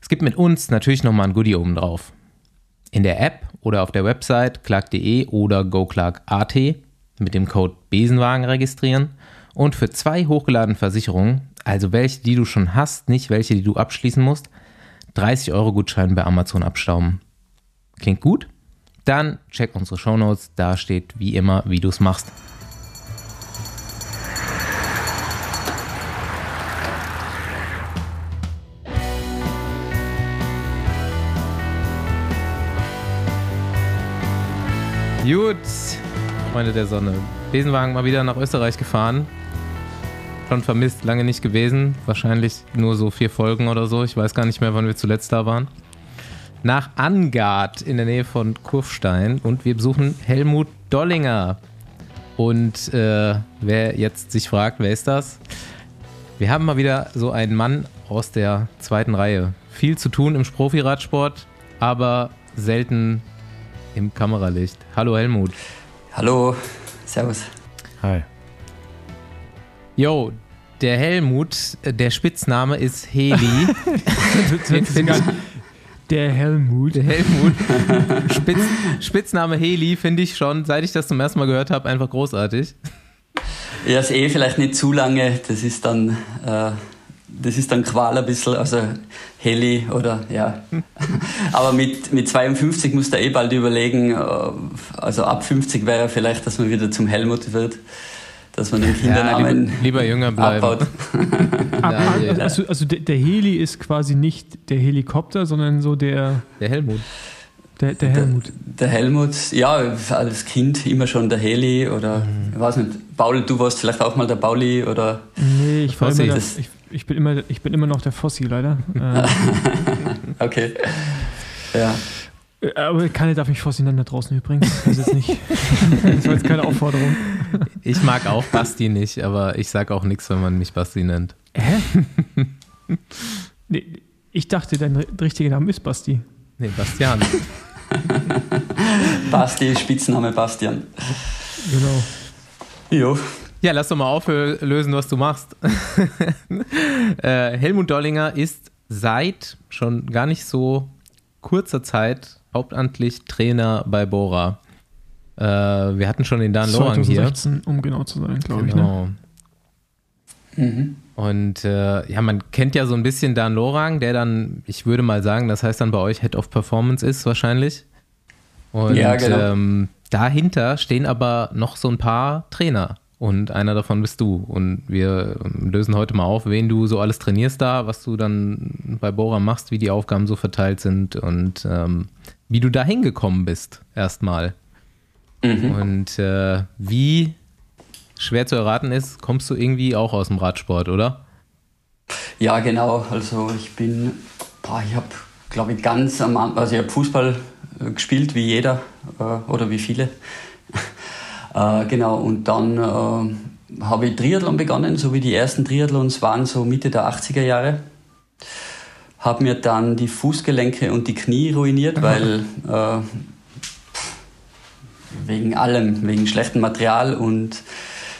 Speaker 1: Es gibt mit uns natürlich nochmal ein Goodie oben drauf. In der App oder auf der Website clark.de oder goclark.at mit dem Code Besenwagen registrieren und für zwei hochgeladene Versicherungen, also welche, die du schon hast, nicht welche, die du abschließen musst, 30 Euro Gutschein bei Amazon abstauben. Klingt gut? Dann check unsere Shownotes, da steht wie immer, wie du es machst. Gut, Freunde der Sonne. Besenwagen mal wieder nach Österreich gefahren. Schon vermisst, lange nicht gewesen. Wahrscheinlich nur so vier Folgen oder so. Ich weiß gar nicht mehr, wann wir zuletzt da waren. Nach Angard in der Nähe von Kurfstein und wir besuchen Helmut Dollinger. Und äh, wer jetzt sich fragt, wer ist das? Wir haben mal wieder so einen Mann aus der zweiten Reihe. Viel zu tun im Profiradsport, aber selten im Kameralicht. Hallo Helmut.
Speaker 5: Hallo, Servus.
Speaker 3: Hi.
Speaker 1: Yo, der Helmut, äh, der Spitzname ist Heli. Den find ich-
Speaker 2: Der Helmut.
Speaker 1: der Helmut. Spitz, Spitzname Heli finde ich schon, seit ich das zum ersten Mal gehört habe, einfach großartig.
Speaker 5: Ja, ist eh vielleicht nicht zu lange, das ist dann, äh, das ist dann Qual ein bisschen, also Heli oder ja. Aber mit, mit 52 muss der eh bald überlegen, äh, also ab 50 wäre vielleicht, dass man wieder zum Helmut wird, dass man den Kindernamen
Speaker 1: lieber, lieber jünger bleiben.
Speaker 5: abbaut.
Speaker 1: Ja, ja.
Speaker 2: also, also, der, der Heli ist quasi nicht der Helikopter, sondern so der,
Speaker 1: Der Helmut.
Speaker 2: der, der Helmut.
Speaker 5: Der Helmut, ja, als Kind immer schon der Heli oder, ich weiß nicht, Paul, du warst vielleicht auch mal der Pauli oder,
Speaker 2: Nee, ich, war immer der,
Speaker 5: Das-
Speaker 2: ich, ich, bin immer, ich bin immer noch der Fossi, leider.
Speaker 5: okay. Ja.
Speaker 2: Äh, aber keiner darf mich Fossi nennen da draußen übrigens. Das ist jetzt nicht. das war jetzt keine Aufforderung.
Speaker 1: Ich mag auch Basti nicht, aber ich sage auch nichts, wenn man mich Basti nennt.
Speaker 2: Hä? nee, ich dachte, dein ri- richtiger Name ist Basti.
Speaker 1: Nee, Bastian.
Speaker 5: Basti, Spitzname Bastian.
Speaker 2: Genau.
Speaker 5: Jo.
Speaker 1: Ja, lass doch mal auflösen, was du machst. äh, Helmut Dollinger ist seit schon gar nicht so kurzer Zeit hauptamtlich Trainer bei Bora. Äh, wir hatten schon den Dan Lorang hier.
Speaker 2: 2016, um genau zu sein, glaube ich. Ne?
Speaker 1: Genau.
Speaker 5: Mhm.
Speaker 1: Und äh, ja, man kennt ja so ein bisschen Dan Lorang, der dann, ich würde mal sagen, das heißt dann bei euch Head of Performance ist wahrscheinlich. Und
Speaker 5: Ja, genau.
Speaker 1: ähm, dahinter stehen aber noch so ein paar Trainer. Und einer davon bist du. Und wir ähm, lösen heute mal auf, wen du so alles trainierst da, was du dann bei Bora machst, wie die Aufgaben so verteilt sind und ähm, wie du da hingekommen bist, erstmal.
Speaker 5: Mhm.
Speaker 1: Und äh, wie schwer zu erraten ist, kommst du irgendwie auch aus dem Radsport, oder?
Speaker 5: Ja, genau. Also ich bin, boah, ich habe, glaube ich, ganz am Anfang, also ich habe Fußball äh, gespielt, wie jeder äh, oder wie viele. äh, genau, und dann äh, habe ich Triathlon begonnen, so wie die ersten Triathlons waren, so Mitte der 80er Jahre. Habe mir dann die Fußgelenke und die Knie ruiniert, weil äh, wegen allem, wegen schlechtem Material und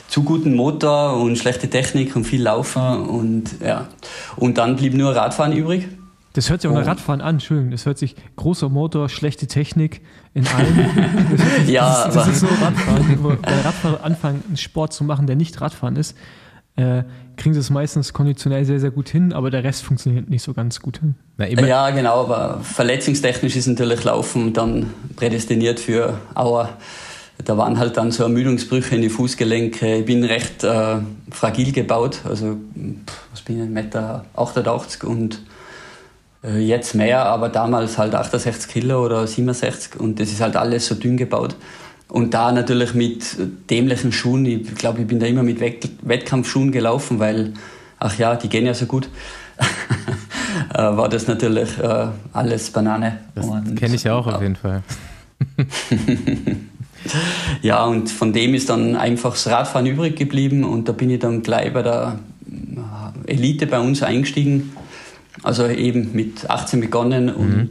Speaker 5: zu guten Motor und schlechte Technik und viel Laufen und ja. Und dann blieb nur Radfahren übrig.
Speaker 2: Das hört sich auch nach. Radfahren an, Entschuldigung. Das hört sich großer Motor, schlechte Technik in allem. Das, sich-
Speaker 5: Ja,
Speaker 2: das, das
Speaker 5: aber-
Speaker 2: ist so Radfahren. Bei Radfahrer anfangen, einen Sport zu machen, der nicht Radfahren ist, äh, kriegen sie es meistens konditionell sehr, sehr gut hin, aber der Rest funktioniert nicht so ganz gut.
Speaker 1: Na, immer,
Speaker 5: Ja, genau, aber verletzungstechnisch ist natürlich Laufen dann prädestiniert für Auer. da waren halt dann so Ermüdungsbrüche in die Fußgelenke. Ich bin recht äh, fragil gebaut, also was bin ich, 1,88 Meter und äh, jetzt mehr, aber damals halt 68 Kilo oder 67 und das ist halt alles so dünn gebaut. Und da natürlich mit dämlichen Schuhen, ich glaube, ich bin da immer mit Wettkampfschuhen gelaufen, weil, ach ja, die gehen ja so gut, äh, war das natürlich äh, alles Banane.
Speaker 1: Das kenne ich ja auch auf jeden Fall.
Speaker 5: ja, und von dem ist dann einfach das Radfahren übrig geblieben und da bin ich dann gleich bei der Elite bei uns eingestiegen also eben mit 18 begonnen mhm.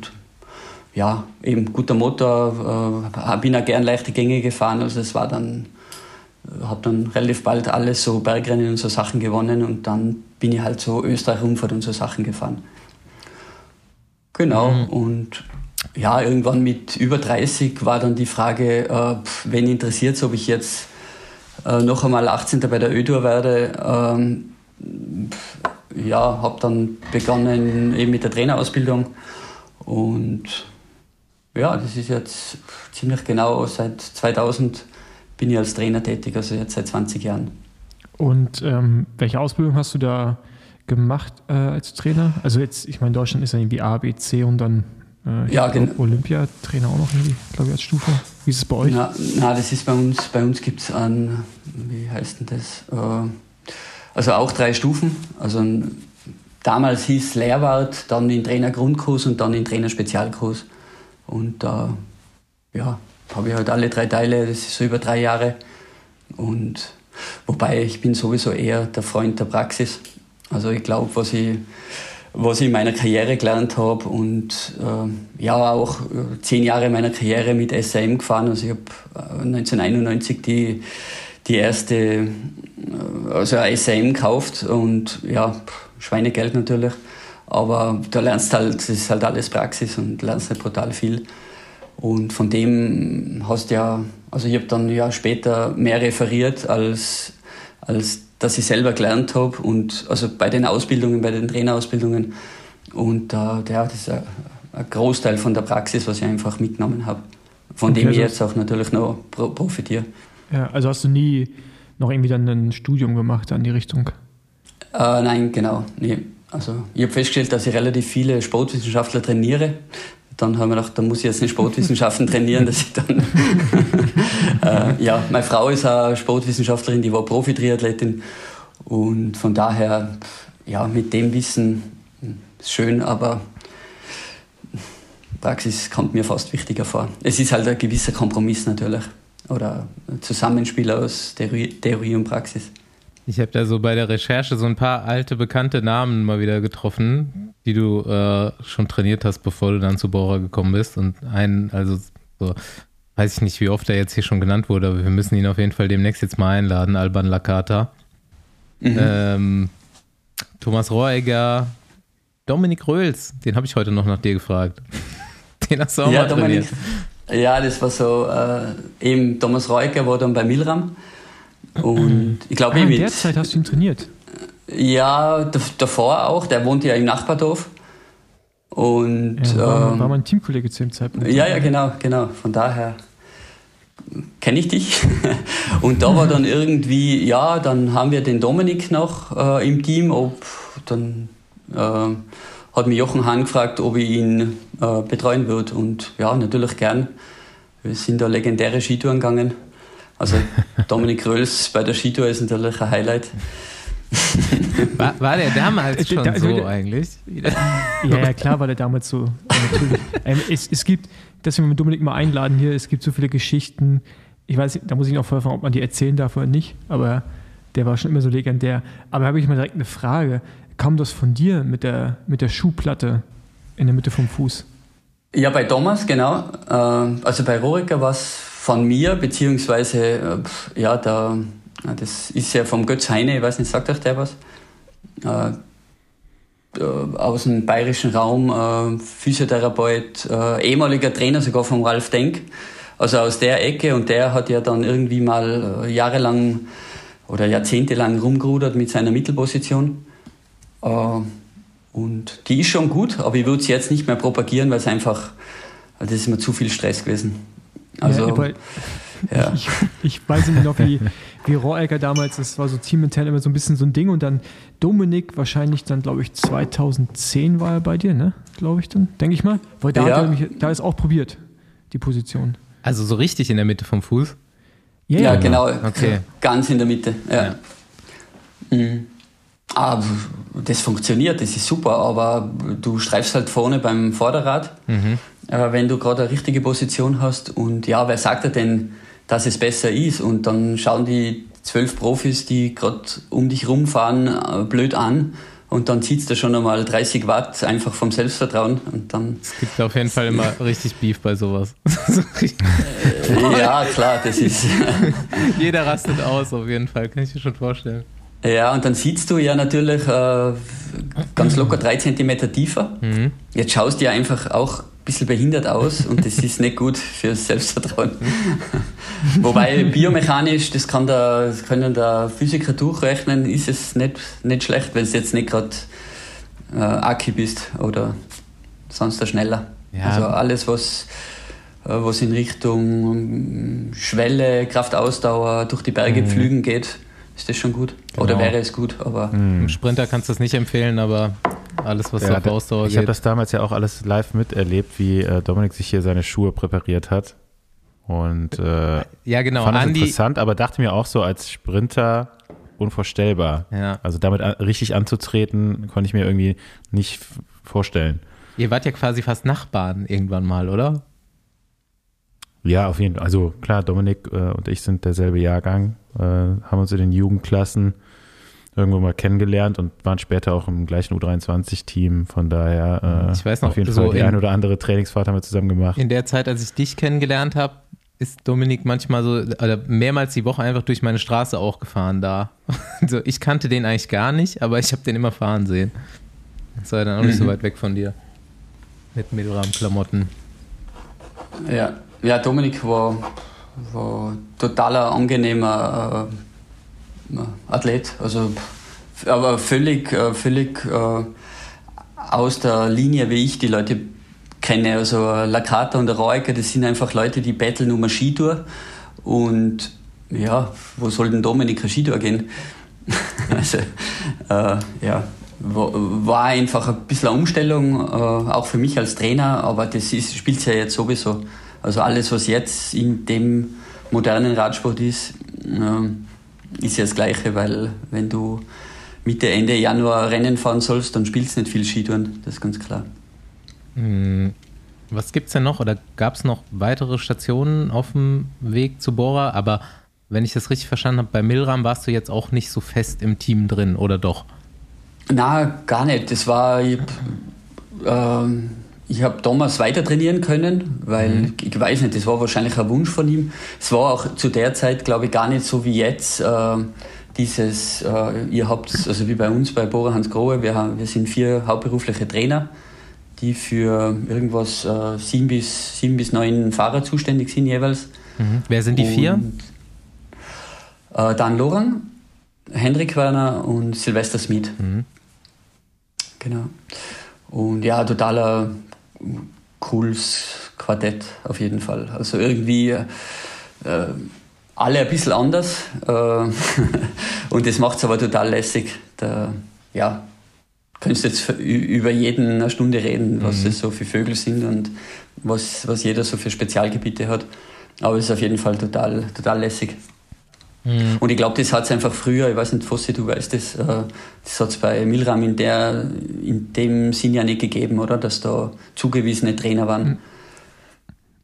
Speaker 5: Ja, eben guter Motor, äh, bin auch gern leichte Gänge gefahren. Also es war dann, äh, habe dann relativ bald alles so Bergrennen und so Sachen gewonnen und dann bin ich halt so Österreich-Rundfahrt und so Sachen gefahren. Genau, mhm. und ja, irgendwann mit über 30 war dann die Frage, äh, wen interessiert es, ob ich jetzt äh, noch einmal 18. bei der Ödur werde. Ähm, ja, habe dann begonnen eben mit der Trainerausbildung und ja, das ist jetzt ziemlich genau seit 2000 bin ich als Trainer tätig, also jetzt seit 20 Jahren.
Speaker 2: Und ähm, welche Ausbildung hast du da gemacht äh, als Trainer? Also jetzt, ich meine, Deutschland ist ja irgendwie A, B, C und dann äh, ja, genau. Olympiatrainer auch noch irgendwie, glaube ich, als Stufe. Wie ist es bei euch?
Speaker 5: Na, na das ist bei uns, bei uns gibt es an, wie heißt denn das? Äh, also auch drei Stufen. Also damals hieß Lehrwart, dann den Trainer Grundkurs und dann den Trainer Spezialkurs. Und da äh, ja, habe ich halt alle drei Teile, das ist so über drei Jahre. Und wobei ich bin sowieso eher der Freund der Praxis. Also ich glaube, was ich, was ich in meiner Karriere gelernt habe und äh, ja auch äh, zehn Jahre meiner Karriere mit SAM gefahren. Also ich habe 1991 die, die erste also ein SM gekauft und ja, Schweinegeld natürlich. Aber da lernst halt, das ist halt alles Praxis und lernst halt brutal viel. Und von dem hast ja, also ich habe dann ja später mehr referiert, als, als dass ich selber gelernt habe. Und also bei den Ausbildungen, bei den Trainerausbildungen. Und äh, ja, das ist ein, ein, Großteil von der Praxis, was ich einfach mitgenommen habe. Von okay, dem ich jetzt auch natürlich noch profitiere.
Speaker 2: Ja, also hast du nie noch irgendwie dann ein Studium gemacht an die Richtung?
Speaker 5: Äh, nein, genau. Nee. Also ich habe festgestellt, dass ich relativ viele Sportwissenschaftler trainiere. Dann haben wir gedacht, da muss ich jetzt nicht Sportwissenschaften trainieren, dass ich dann. äh, ja, meine Frau ist auch Sportwissenschaftlerin, die war Profi-Triathletin. Und von daher, ja, mit dem Wissen ist schön, aber Praxis kommt mir fast wichtiger vor. Es ist halt ein gewisser Kompromiss natürlich oder Zusammenspiel aus Theorie und Praxis.
Speaker 1: Ich habe da so bei der Recherche so ein paar alte bekannte Namen mal wieder getroffen, die du äh, schon trainiert hast, bevor du dann zu Bora gekommen bist. Und einen, also so, weiß ich nicht, wie oft er jetzt hier schon genannt wurde, aber wir müssen ihn auf jeden Fall demnächst jetzt mal einladen, Alban Lakata. Mhm. Ähm, Thomas Rohregger, Dominik Röhls, den habe ich heute noch nach dir gefragt. Den hast du auch ja, mal trainiert. Dominik,
Speaker 5: ja, das war so, äh, eben Thomas Reuker war dann bei Milram. Und ich glaube,
Speaker 2: ah, in der Zeit hast du ihn trainiert?
Speaker 5: Ja, davor auch. Der wohnt ja im Nachbardorf. Und,
Speaker 2: ja, war, ähm, war mein Teamkollege zu dem Zeitpunkt.
Speaker 5: Ja, ja, genau, genau. Von daher kenne ich dich. Und da war dann irgendwie, ja, dann haben wir den Dominik noch äh, im Team, ob dann äh, hat mich Jochen Hahn gefragt, ob ich ihn äh, betreuen würde. Und ja, natürlich gern. Wir sind da legendäre Skitouren gegangen. Also Dominik Röls bei der Skitour ist natürlich ein Highlight.
Speaker 1: War, war der damals schon da, so eigentlich?
Speaker 2: ja, ja, klar war der damals so. natürlich. Ähm, es, es gibt, dass wir mit Dominik mal einladen hier, es gibt so viele Geschichten. Ich weiß, da muss ich noch vorher fragen, ob man die erzählen darf oder nicht, aber der war schon immer so legendär. Aber da habe ich mal direkt eine Frage kam das von dir mit der, mit der Schuhplatte in der Mitte vom Fuß?
Speaker 5: Ja, bei Thomas, genau. Äh, also bei Roriker war es von mir, beziehungsweise, äh, ja, da, das ist ja vom Götz Heine, ich weiß nicht, sagt euch der was? Äh, aus dem bayerischen Raum, Physiotherapeut, ehemaliger Trainer sogar vom Ralf Denk, also aus der Ecke und der hat ja dann irgendwie mal jahrelang oder jahrzehntelang rumgerudert mit seiner Mittelposition äh, und die ist schon gut, aber ich würde sie jetzt nicht mehr propagieren, weil es einfach, das ist mir zu viel Stress gewesen. Also,
Speaker 2: ja,
Speaker 5: Ja.
Speaker 2: Ich, ich weiß nicht noch, wie, wie Rohregger damals, das war so teamintern immer so ein bisschen so ein Ding und dann Dominik wahrscheinlich dann, glaube ich, 2010 war er bei dir, ne? Glaube ich dann, denke ich mal. Weil da
Speaker 5: Ja.
Speaker 2: hat er mich, da ist auch probiert, die Position.
Speaker 1: Also so richtig in der Mitte vom Fuß.
Speaker 5: Ja, genau.
Speaker 1: Okay.
Speaker 5: Ganz in der Mitte. Ja. Mhm. Ah, das funktioniert, das ist super, aber du streifst halt vorne beim Vorderrad, äh, wenn du gerade eine richtige Position hast. Und ja, wer sagt dir denn, dass es besser ist? Und dann schauen die zwölf Profis, die gerade um dich rumfahren, äh, blöd an. Und dann zieht du schon einmal 30 Watt einfach vom Selbstvertrauen. Und dann,
Speaker 1: Es gibt auf jeden Fall immer richtig Beef bei sowas. So richtig-
Speaker 5: ja, klar, das ist.
Speaker 1: Jeder rastet aus, auf jeden Fall, kann ich mir schon vorstellen.
Speaker 5: Ja, und dann sitzt du ja natürlich äh, ganz locker drei Zentimeter tiefer.
Speaker 1: Mhm.
Speaker 5: Jetzt schaust du ja einfach auch bisschen behindert aus und das ist nicht gut fürs Selbstvertrauen. Wobei biomechanisch, das, kann der, das können der Physiker durchrechnen, ist es nicht, nicht schlecht, wenn du jetzt nicht gerade äh, Aki bist oder sonst der schneller.
Speaker 1: Ja.
Speaker 5: Also alles, was, äh, was in Richtung Schwelle, Kraftausdauer durch die Berge pflügen geht, ist das schon gut. Oder
Speaker 1: Genau.
Speaker 5: wäre es gut, aber
Speaker 1: Im Sprinter kannst du das nicht empfehlen, aber alles, was
Speaker 3: Ja,
Speaker 1: auf
Speaker 3: da-
Speaker 1: Ausdauer
Speaker 3: ich habe
Speaker 1: geht.
Speaker 3: das damals ja auch alles live miterlebt, wie äh, Dominik sich hier seine Schuhe präpariert hat. Und äh,
Speaker 1: Ja, genau.
Speaker 3: fand das
Speaker 1: Andi,
Speaker 3: interessant, aber dachte mir auch so als Sprinter unvorstellbar.
Speaker 1: ja.
Speaker 3: Also damit an, richtig anzutreten, konnte ich mir irgendwie nicht vorstellen.
Speaker 1: Ihr wart ja quasi fast Nachbarn irgendwann mal, oder?
Speaker 3: Ja, auf jeden Fall. Also klar, Dominik äh, und ich sind derselbe Jahrgang, äh, haben uns in den Jugendklassen irgendwo mal kennengelernt und waren später auch im gleichen U23-Team. Von daher äh,
Speaker 1: Ich weiß noch,
Speaker 3: auf jeden
Speaker 1: so
Speaker 3: Fall die
Speaker 1: in-
Speaker 3: ein oder andere Trainingsfahrt haben wir zusammen gemacht.
Speaker 1: In der Zeit, als ich dich kennengelernt habe, ist Dominik manchmal so, oder mehrmals die Woche einfach durch meine Straße auch gefahren da. So, ich kannte den eigentlich gar nicht, aber ich habe den immer fahren sehen. Das war dann auch nicht so weit weg von dir. Mit Milram-Klamotten.
Speaker 5: ja. Ja, Dominik war, war totaler angenehmer äh, Athlet. Also, aber völlig, äh, völlig äh, aus der Linie, wie ich die Leute kenne. Also äh, Lakata und Roeker, das sind einfach Leute, die betteln um eine Skitour. Und ja, wo soll denn Dominik eine Skitour gehen? also, äh, ja, war, einfach ein bisschen eine Umstellung, äh, auch für mich als Trainer, aber das spielt ja jetzt sowieso. Also alles, was jetzt in dem modernen Radsport ist, ähm, ist ja das Gleiche, weil wenn du Mitte, Ende Januar Rennen fahren sollst, dann spielst du nicht viel Skitouren, das ist ganz klar.
Speaker 1: Hm, Was gibt's denn noch? Oder gab es noch weitere Stationen auf dem Weg zu Bora? Aber wenn ich das richtig verstanden habe, bei Milram warst du jetzt auch nicht so fest im Team drin, oder doch?
Speaker 5: Na, gar nicht. Das war, ähm, ich habe Thomas weiter trainieren können, weil ich weiß nicht, das war wahrscheinlich ein Wunsch von ihm. Es war auch zu der Zeit, glaube ich, gar nicht so wie jetzt. Äh, dieses, äh, ihr habt, also wie bei uns bei Bora Hans Grohe, wir, haben, wir sind vier hauptberufliche Trainer, die für irgendwas äh, sieben, bis, sieben bis neun Fahrer zuständig sind jeweils.
Speaker 1: Mhm. Wer sind die vier?
Speaker 5: Und, äh, Dan Lorang, Hendrik Werner und Silvester Smith.
Speaker 1: Mhm.
Speaker 5: Genau. Und ja, totaler cooles Quartett auf jeden Fall. Also irgendwie äh, alle ein bisschen anders äh, und das macht es aber total lässig. Da, ja, könntest jetzt über jeden eine Stunde reden, was es so für Vögel sind und was, was jeder so für Spezialgebiete hat. Aber es ist auf jeden Fall total, total lässig. Und ich glaube, das hat es einfach früher, ich weiß nicht, Fossi, du weißt das, äh, das hat es bei Milram in, der, in dem Sinn ja nicht gegeben, oder? Dass da zugewiesene Trainer waren.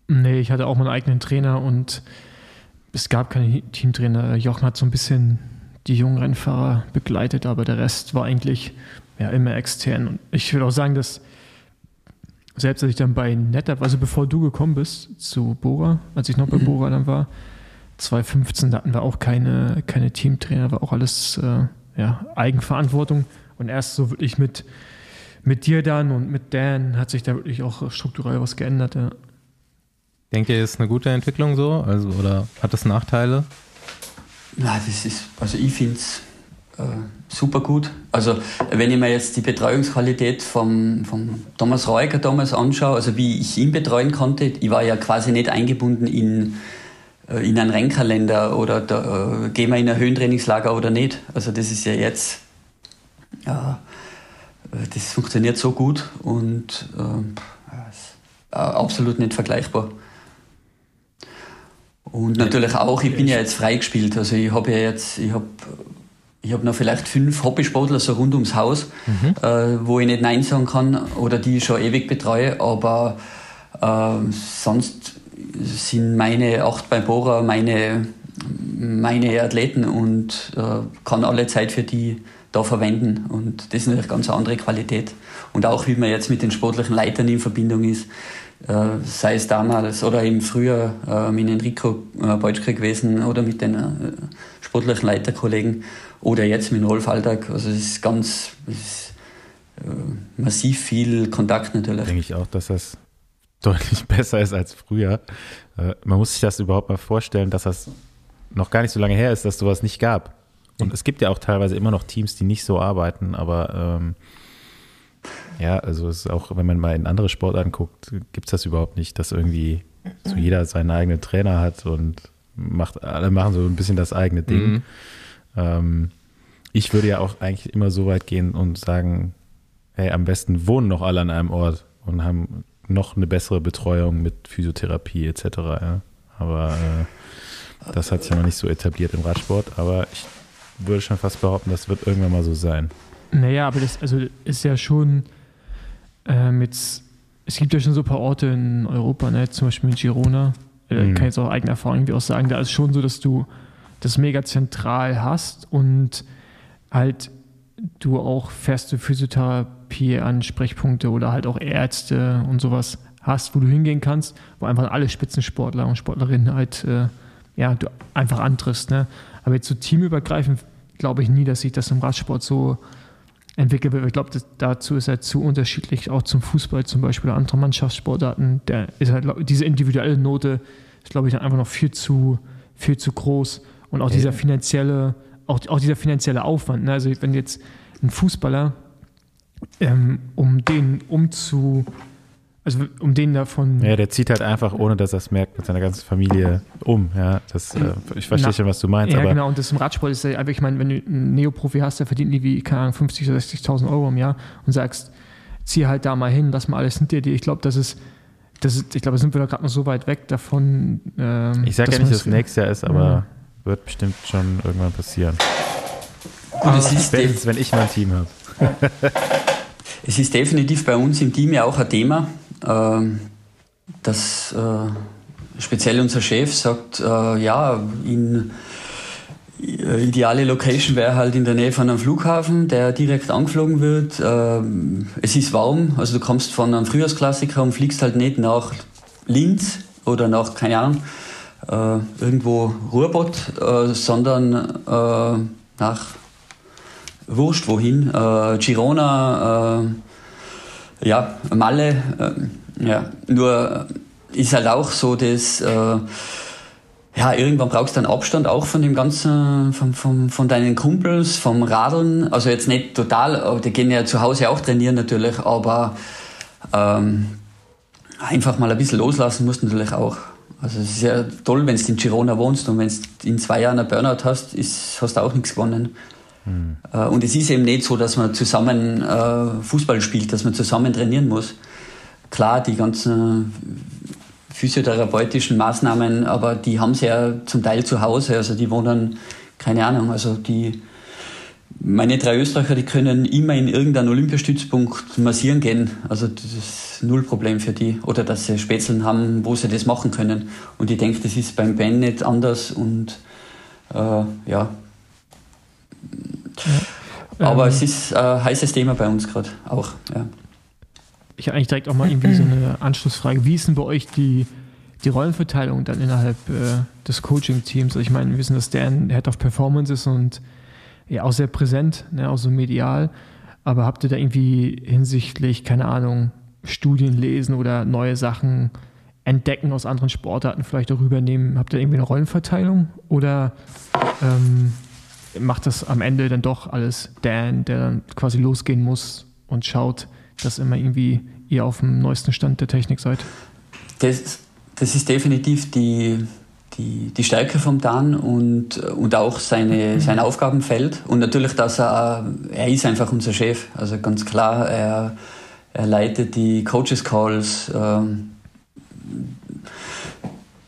Speaker 2: Nee, ich hatte auch meinen eigenen Trainer und es gab keine Teamtrainer. Jochen hat so ein bisschen die jungen Rennfahrer begleitet, aber der Rest war eigentlich ja, immer extern. Und ich will auch sagen, dass selbst als ich dann bei NetApp, also bevor du gekommen bist zu Bora, als ich noch bei Bora dann war, 2015, da hatten wir auch keine, keine Teamtrainer, war auch alles äh, ja, Eigenverantwortung. Und erst so wirklich mit, mit dir dann und mit Dan hat sich da wirklich auch strukturell was geändert. Ja.
Speaker 1: Denkt ihr, das ist eine gute Entwicklung so? Also, oder hat das Nachteile?
Speaker 5: Ja, das ist, also ich finde es äh, super gut. Also wenn ich mir jetzt die Betreuungsqualität vom, vom Thomas Reuger damals anschaue, also wie ich ihn betreuen konnte, ich war ja quasi nicht eingebunden in in einen Rennkalender oder da, äh, gehen wir in ein Höhentrainingslager oder nicht. Also das ist ja jetzt, äh, das funktioniert so gut und äh, absolut nicht vergleichbar. Und natürlich auch, ich bin ja jetzt freigespielt. Also ich habe ja jetzt, ich habe ich habe noch vielleicht fünf Hobbysportler so rund ums Haus, mhm. äh, wo ich nicht Nein sagen kann oder die ich schon ewig betreue, aber äh, sonst sind meine acht beim Bohrer meine, meine Athleten und äh, kann alle Zeit für die da verwenden. Und das ist natürlich ganz eine andere Qualität. Und auch wie man jetzt mit den sportlichen Leitern in Verbindung ist, äh, sei es damals oder im Frühjahr äh, mit Enrico äh, Beutschke gewesen oder mit den äh, sportlichen Leiterkollegen oder jetzt mit Rolf Alltag. Also es ist ganz es ist, äh, massiv viel Kontakt natürlich.
Speaker 3: Denke ich auch, dass das deutlich besser ist als früher. Äh, man muss sich das überhaupt mal vorstellen, dass das noch gar nicht so lange her ist, dass sowas nicht gab. Und es gibt ja auch teilweise immer noch Teams, die nicht so arbeiten, aber ähm, ja, also es ist auch, wenn man mal in andere Sportarten guckt, gibt es das überhaupt nicht, dass irgendwie so jeder seinen eigenen Trainer hat und macht, alle machen so ein bisschen das eigene Ding. Mhm. Ähm, ich würde ja auch eigentlich immer so weit gehen und sagen, hey, am besten wohnen noch alle an einem Ort und haben noch eine bessere Betreuung mit Physiotherapie etc. Ja. Aber äh, das hat sich ja noch nicht so etabliert im Radsport. Aber ich würde schon fast behaupten, das wird irgendwann mal so sein.
Speaker 2: Naja, aber das also ist ja schon äh, mit, es gibt ja schon so ein paar Orte in Europa, ne? zum Beispiel in Girona, äh, mhm. kann ich jetzt auch eigene Erfahrung irgendwie auch sagen, da ist schon so, dass du das mega zentral hast und halt du auch feste Physiotherapie-Ansprechpunkte oder halt auch Ärzte und sowas hast, wo du hingehen kannst, wo einfach alle Spitzensportler und Sportlerinnen halt äh, ja, du einfach antriffst. Ne? Aber jetzt so teamübergreifend glaube ich nie, dass sich das im Radsport so entwickelt wird. Ich glaube, dazu ist er zu unterschiedlich, auch zum Fußball zum Beispiel oder anderen Mannschaftssportarten. Der ist halt, diese individuelle Note ist, glaube ich, dann einfach noch viel zu, viel zu groß. Und auch dieser finanzielle, auch, auch dieser finanzielle Aufwand. Ne? Also wenn jetzt ein Fußballer, ähm, um den umzu also um den davon.
Speaker 3: Ja, der zieht halt einfach, ohne dass er es merkt, mit seiner ganzen Familie um. Ja, das, äh, ich verstehe Na, schon, was du meinst.
Speaker 2: Ja,
Speaker 3: aber
Speaker 2: genau. Und das im Radsport ist ja einfach, ich meine, wenn du einen Neoprofi hast, der verdient irgendwie, keine Ahnung, 50.000 oder 60.000 Euro im Jahr und sagst, zieh halt da mal hin, lass mal alles hinter dir. Ich glaube, das ist, das ist, ich glaube, sind wir da gerade noch so weit weg davon.
Speaker 3: Ähm, ich sage ja nicht, dass es nächstes Jahr ist, aber. Wird bestimmt schon irgendwann passieren.
Speaker 5: Und es ist
Speaker 3: Spätestens, wenn ich mein Team habe.
Speaker 5: es ist definitiv bei uns im Team ja auch ein Thema. Ähm, dass äh, speziell unser Chef sagt, äh, ja, in äh, ideale Location wäre halt in der Nähe von einem Flughafen, der direkt angeflogen wird. Ähm, es ist warm, also du kommst von einem Frühjahrsklassiker und fliegst halt nicht nach Linz oder nach, keine Ahnung, irgendwo Ruhrbott, sondern nach Wurscht wohin, Girona, ja, Malle, äh, ja, nur ist halt auch so, dass äh, ja, irgendwann brauchst du einen Abstand auch von dem ganzen, von, von, von deinen Kumpels, vom Radeln. Also jetzt nicht total, die gehen ja zu Hause auch trainieren natürlich, aber ähm, einfach mal ein bisschen loslassen musst du natürlich auch. Also es ist ja toll, wenn du in Girona wohnst und wenn du in zwei Jahren einen Burnout hast, ist, hast du auch nichts gewonnen. Mhm. Und es ist eben nicht so, dass man zusammen äh, Fußball spielt, dass man zusammen trainieren muss. Klar, die ganzen physiotherapeutischen Maßnahmen, aber die haben sie ja zum Teil zu Hause. Also die wohnen, keine Ahnung, also die, meine drei Österreicher, die können immer in irgendeinen Olympiastützpunkt massieren gehen. Also das ist null Problem für die. Oder dass sie Spätzeln haben, wo sie das machen können. Und ich denke, das ist beim Ben nicht anders. Und äh, ja, ja. Aber ähm, es ist ein heißes Thema bei uns gerade auch. Ja.
Speaker 2: Ich habe eigentlich direkt auch mal irgendwie so eine Anschlussfrage. Wie ist denn bei euch die, die Rollenverteilung dann innerhalb äh, des Coaching-Teams? Also ich meine, wir wissen, dass Dan Head of Performance ist und ja auch sehr präsent, ne, auch so medial. Aber habt ihr da irgendwie hinsichtlich, keine Ahnung, Studien lesen oder neue Sachen entdecken aus anderen Sportarten vielleicht auch rübernehmen? Habt ihr irgendwie eine Rollenverteilung? Oder ähm, macht das am Ende dann doch alles Dan, der dann quasi losgehen muss und schaut, dass immer irgendwie ihr auf dem neuesten Stand der Technik seid?
Speaker 5: Das, das ist definitiv die, die, die Stärke vom Dan und, und auch seine, sein Aufgabenfeld. Und natürlich, dass er, er ist einfach unser Chef. Also ganz klar, er, er leitet die Coaches Calls. Ähm,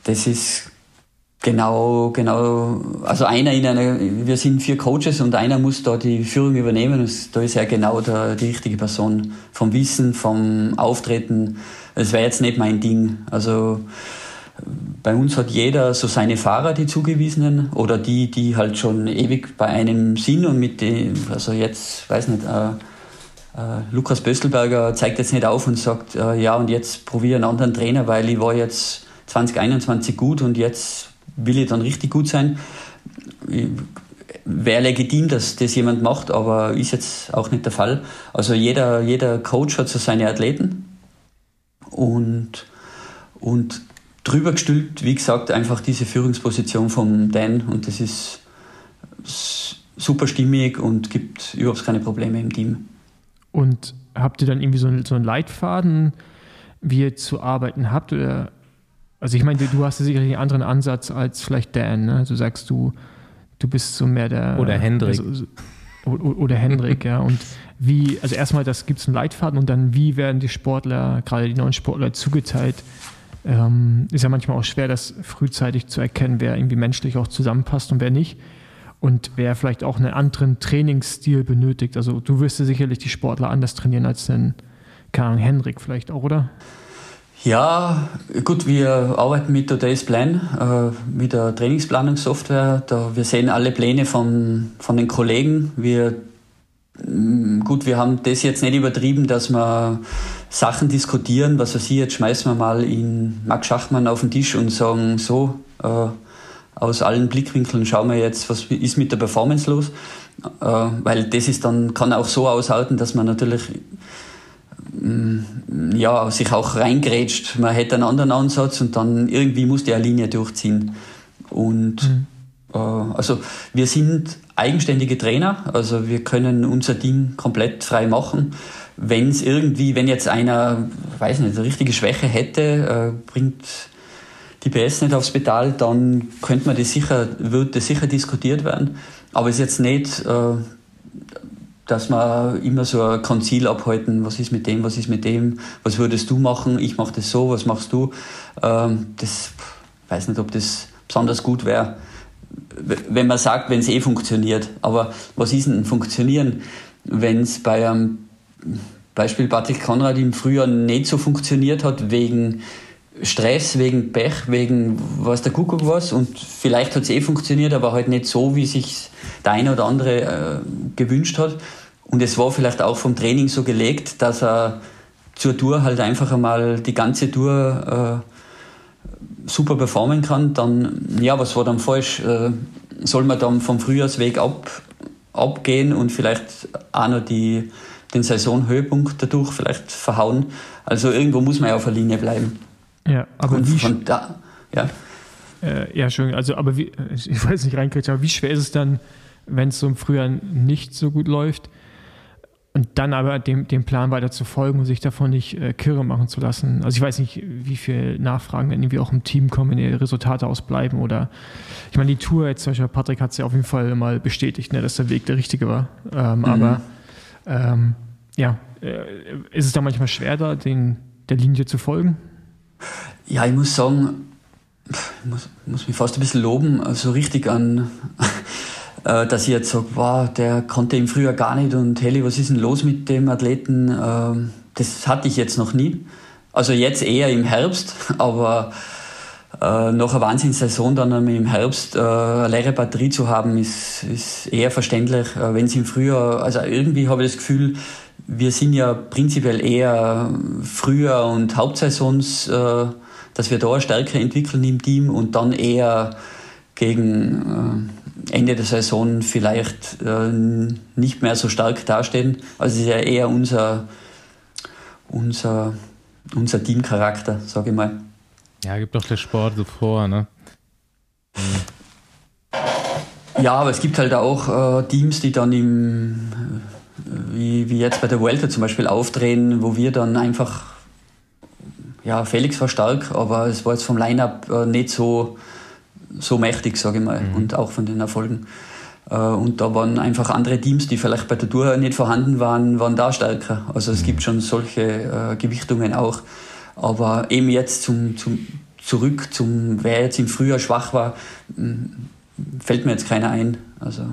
Speaker 5: das ist genau, genau, also einer in einer, wir sind vier Coaches und einer muss da die Führung übernehmen. Und da ist er genau der, die richtige Person. Vom Wissen, vom Auftreten. Das wäre jetzt nicht mein Ding. Also, bei uns hat jeder so seine Fahrer, die zugewiesenen, oder die, die halt schon ewig bei einem sind und mit dem, also jetzt, weiß nicht, äh, äh, Lukas Böstelberger zeigt jetzt nicht auf und sagt, äh, ja, und jetzt probiere einen anderen Trainer, weil ich war jetzt 2021 gut und jetzt will ich dann richtig gut sein. Wäre legitim, dass das jemand macht, aber ist jetzt auch nicht der Fall. Also jeder, jeder Coach hat so seine Athleten und, und drüber gestülpt, wie gesagt, einfach diese Führungsposition vom Dan und das ist super stimmig und gibt überhaupt keine Probleme im Team.
Speaker 2: Und habt ihr dann irgendwie so einen, so einen Leitfaden, wie ihr zu arbeiten habt? Oder also ich meine, du hast ja sicherlich einen anderen Ansatz als vielleicht Dan. Ne? Du sagst, du, du bist so mehr der.
Speaker 1: Oder Hendrik.
Speaker 2: Also, oder Hendrik, ja. Und wie, also erstmal, das gibt es einen Leitfaden und dann, wie werden die Sportler, gerade die neuen Sportler, zugeteilt? Ähm, ist ja manchmal auch schwer, das frühzeitig zu erkennen, wer irgendwie menschlich auch zusammenpasst und wer nicht. Und wer vielleicht auch einen anderen Trainingsstil benötigt. Also du wirst ja sicherlich die Sportler anders trainieren als den, Ahnung, Henrik vielleicht auch, oder?
Speaker 5: Ja, gut, wir arbeiten mit Today's Plan, äh, mit der Trainingsplanungssoftware. Da, wir sehen alle Pläne von, von den Kollegen. Wir, mm, gut, wir haben das jetzt nicht übertrieben, dass wir Sachen diskutieren, was weiß ich, jetzt schmeißen wir mal in Max Schachmann auf den Tisch und sagen, so, äh, aus allen Blickwinkeln schauen wir jetzt, was ist mit der Performance los. Äh, weil das ist dann, kann auch so aushalten, dass man natürlich mm, ja, sich auch reingrätscht. Man hätte einen anderen Ansatz und dann irgendwie muss der Linie durchziehen. Und mhm. äh, also wir sind eigenständige Trainer, also wir können unser Team komplett frei machen wenn es irgendwie, wenn jetzt einer, weiß nicht, eine richtige Schwäche hätte, äh, bringt die PS nicht aufs Pedal, dann könnte man das sicher, würde das sicher diskutiert werden. Aber es ist jetzt nicht, äh, dass man immer so ein Konzil abhalten, was ist mit dem, was ist mit dem, was würdest du machen, ich mache das so, was machst du. Ähm, das weiß nicht, ob das besonders gut wäre, wenn man sagt, wenn es eh funktioniert. Aber was ist denn funktionieren, wenn es bei einem Beispiel Patrick Konrad im Frühjahr nicht so funktioniert hat, wegen Stress, wegen Pech, wegen was der Kuckuck was. Und vielleicht hat es eh funktioniert, aber halt nicht so, wie sich der eine oder andere äh, gewünscht hat. Und es war vielleicht auch vom Training so gelegt, dass er zur Tour halt einfach einmal die ganze Tour äh, super performen kann. Dann, ja, was war dann falsch? Äh, soll man dann vom Frühjahrsweg ab, abgehen und vielleicht auch noch die den Saisonhöhepunkt dadurch vielleicht verhauen. Also irgendwo muss man ja auf der Linie bleiben.
Speaker 2: Ja, aber
Speaker 5: Und
Speaker 2: wie
Speaker 5: von da, ja.
Speaker 2: Äh, ja, schön. Also, aber wie, ich weiß nicht reinkriegen, aber wie schwer ist es dann, wenn es so im Frühjahr nicht so gut läuft und dann aber dem, dem Plan weiter zu folgen und sich davon nicht äh, kirre machen zu lassen? Also, ich weiß nicht, wie viele Nachfragen dann irgendwie auch im Team kommen, wenn die Resultate ausbleiben oder ich meine, die Tour jetzt zum Beispiel, Patrick hat es ja auf jeden Fall mal bestätigt, ne, dass der Weg der richtige war. Ähm, mhm. Aber ähm, ja, äh, ist es da manchmal schwer, da den, der Linie zu folgen?
Speaker 5: Ja, ich muss sagen, ich muss, muss mich fast ein bisschen loben, so also richtig an, äh, dass ich jetzt sage, wow, der konnte im Frühjahr gar nicht und Heli, was ist denn los mit dem Athleten? Ähm, das hatte ich jetzt noch nie. Also jetzt eher im Herbst, aber äh, nach einer Wahnsinnssaison dann im Herbst eine leere Batterie zu haben, ist, ist eher verständlich. Wenn es im Frühjahr, also irgendwie habe ich das Gefühl, wir sind ja prinzipiell eher früher und Hauptsaisons, äh, dass wir da stärker entwickeln im Team und dann eher gegen äh, Ende der Saison vielleicht äh, nicht mehr so stark dastehen. Also es ist ja eher unser, unser, unser Teamcharakter, sage ich mal.
Speaker 1: Ja, gibt doch der Sport so vor, ne?
Speaker 5: Ja, aber es gibt halt auch Teams, die dann im wie, wie jetzt bei der Vuelta zum Beispiel aufdrehen, wo wir dann einfach, ja, Felix war stark, aber es war jetzt vom Line-Up äh, nicht so, so mächtig, sage ich mal, mhm. und auch von den Erfolgen. Äh, und da waren einfach andere Teams, die vielleicht bei der Tour nicht vorhanden waren, waren da stärker. Also es mhm. gibt schon solche äh, Gewichtungen auch. Aber eben jetzt zum, zum, zurück zum, wer jetzt im Frühjahr schwach war, fällt mir jetzt keiner ein. Also.